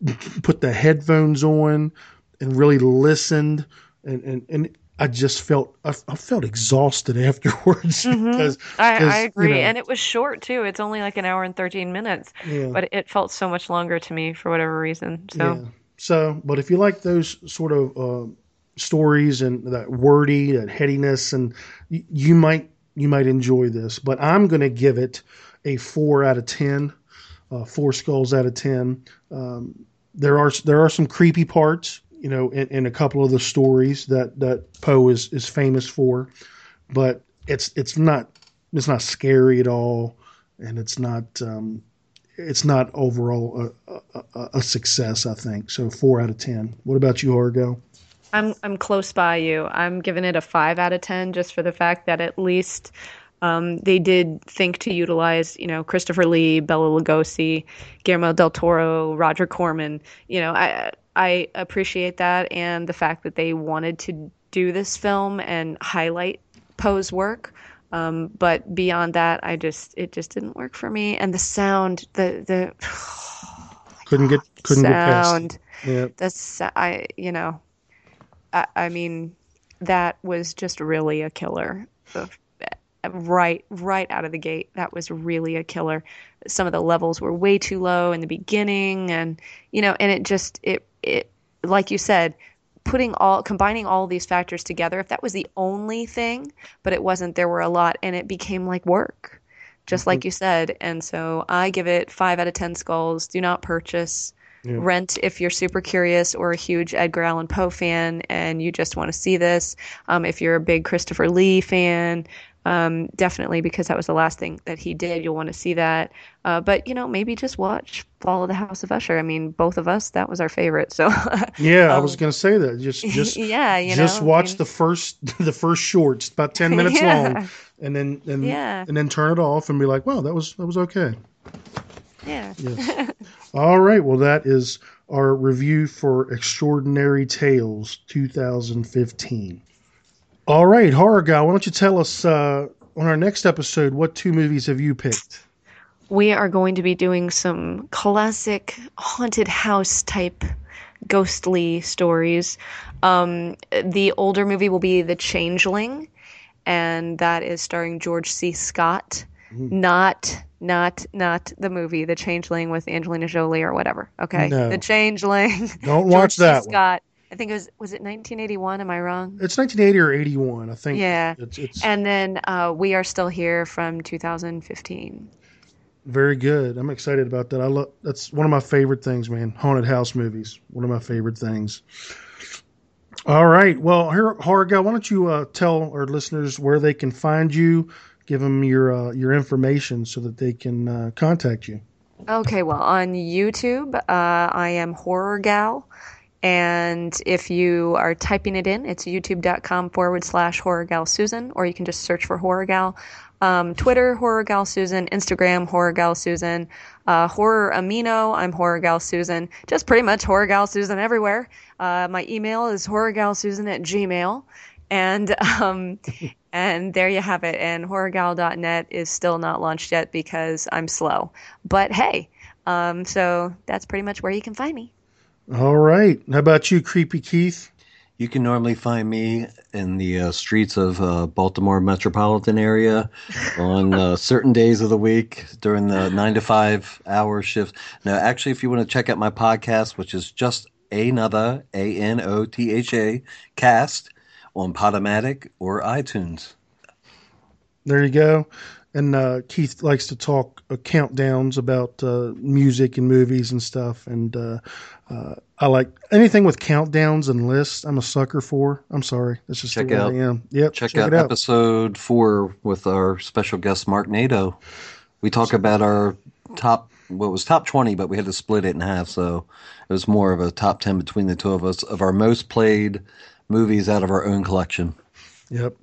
put the headphones on and really listened, and and and. I just felt I, I felt exhausted afterwards Mhm. because I, I you agree. know, and it was short too. It's only like an hour and 13 minutes. Yeah. But it felt so much longer to me for whatever reason. So Yeah. So, but if you like those sort of uh, stories and that wordy, that headiness, and y- you might you might enjoy this. But I'm going to give it a four out of ten, uh, four skulls out of ten. Um, there are there are some creepy parts, you know, in, in a couple of the stories that that Poe is is famous for, but it's it's not it's not scary at all, and it's not. Um, it's not overall a, a, a- success, I think. So four out of ten. What about you, Argo? I'm I'm close by you. I'm giving it a five out of ten just for the fact that at least um, they did think to utilize, you know, Christopher Lee, Bela Lugosi, Guillermo del Toro, Roger Corman. You know, I I appreciate that and the fact that they wanted to do this film and highlight Poe's work. Um, but beyond that, I just it just didn't work for me. And the sound, the the Couldn't get couldn't get past. sound. Yeah. That's I you know, I, I mean, that was just really a killer. Right, right out of the gate, that was really a killer. Some of the levels were way too low in the beginning, and you know, and it just it it like you said, putting all combining all these factors together. If that was the only thing, but it wasn't, there were a lot, and it became like work, just like you said. And so I give it five out of ten skulls. Do not purchase. Yeah. Rent if you're super curious or a huge Edgar Allan Poe fan and you just want to see this. Um, if you're a big Christopher Lee fan, um, definitely because that was the last thing that he did. You'll want to see that. Uh, but you know, maybe just watch Fall of the House of Usher. I mean, both of us that was our favorite. So Yeah, I um, was going to say that. Just just yeah, you just know, I watch mean- the first the first shorts, about ten minutes Yeah. long, and then and Yeah. and then turn it off and be like, wow, that was that was okay. yeah. Yes. All right. Well, that is our review for Extraordinary Tales 2015. All right, Horror Guy, why don't you tell us uh, on our next episode what two movies have you picked? we are going to be doing some classic haunted house type ghostly stories. Um, the older movie will be The Changeling, and that is starring George C. Scott. Not, not, not the movie The Changeling with Angelina Jolie or whatever. Okay, No. The Changeling. Don't watch that one. Scott. I think it was was it 1981? Am I wrong? It's 1980 or 81, I think. Yeah. It's, it's And then uh, We Are Still Here from 2015. very good. I'm excited about that. I love that's one of my favorite things, man. Haunted house movies, one of my favorite things. All right. Well, here, Horror Guy, why don't you uh, tell our listeners where they can find you, give them your uh, your information so that they can uh, contact you. Okay, well, on YouTube, uh, I am Horror Gal. And if you are typing it in, it's youtube.com forward slash Horror Gal Susan, or you can just search for Horror Gal. Um, Twitter, Horror Gal Susan. Instagram, Horror Gal Susan. Uh, Horror Amino, I'm Horror Gal Susan. Just pretty much Horror Gal Susan everywhere. Uh, my email is horrorgalsusan at gmail. And um, and there you have it. And horrorgal.net is still not launched yet because I'm slow. But hey, um, so that's pretty much where you can find me. All right. How about you, Creepy Keith? You can normally find me in the uh, streets of uh, Baltimore metropolitan area on uh, certain days of the week during the nine to five hour shift. Now, actually, if you want to check out my podcast, which is just another A N O T H A cast on Podomatic or iTunes. There you go. And uh, Keith likes to talk uh, countdowns about uh, music and movies and stuff. And uh, uh, I like anything with countdowns and lists. I'm a sucker for. I'm sorry, that's just Check the way out, I am. Yep, check, check out, out. episode four with our special guest Mark Nato. We talk about our top, what was top twenty, but we had to split it in half, so it was more of a top ten between the two of us of our most played movies out of our own collection. Yep.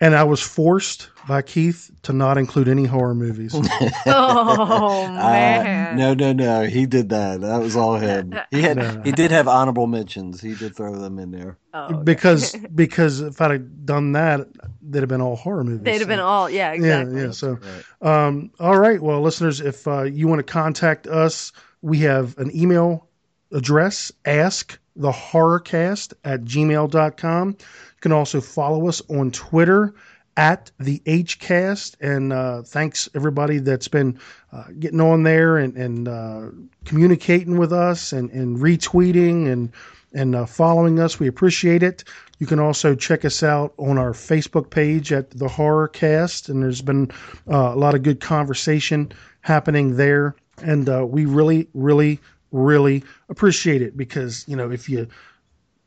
And I was forced by Keith to not include any horror movies. Oh Uh, man. no, no, no. He did that. That was all him. He had. No. He did have honorable mentions. He did throw them in there. Oh, because because if I'd have done that, they'd have been all horror movies. They'd have been all yeah, exactly. Yeah, yeah. So, um, all right. Well, listeners, if uh, you want to contact us, we have an email address ask the horrorcast at gmail.com. You can also follow us on Twitter at the HCast. And uh, thanks everybody that's been uh, getting on there and, and uh, communicating with us and, and retweeting and and uh, following us. We appreciate it. You can also check us out on our Facebook page at the Horror Cast, and there's been uh, a lot of good conversation happening there. And uh, we really, really, really appreciate it because you know if you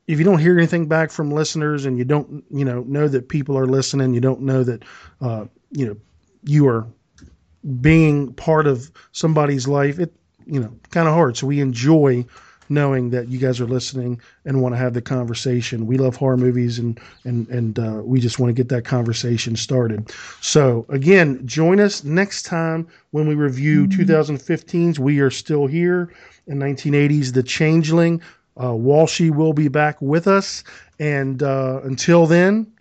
if you don't hear anything back from listeners and you don't you know know that people are listening, you don't know that uh, you know you are being part of somebody's life. It you know kind of hard. So we enjoy knowing that you guys are listening and want to have the conversation. We love horror movies and and and uh, we just want to get that conversation started. So again, join us next time when we review 2015's We Are Still Here in 1980's The Changeling. Uh, Walshy will be back with us, and uh, until then,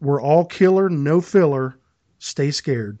we're all killer, no filler. Stay scared.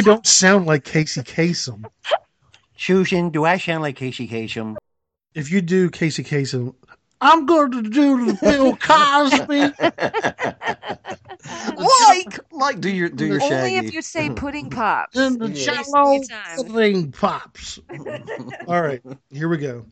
You don't sound like Casey Kasem. Susan, do I sound like Casey Kasem? If you do Casey Kasem, I'm going to do the Bill Cosby. like, like, do your do your Only shaggy. if you say pudding pops. and the Waste jello your time. thing pops. All right, here we go.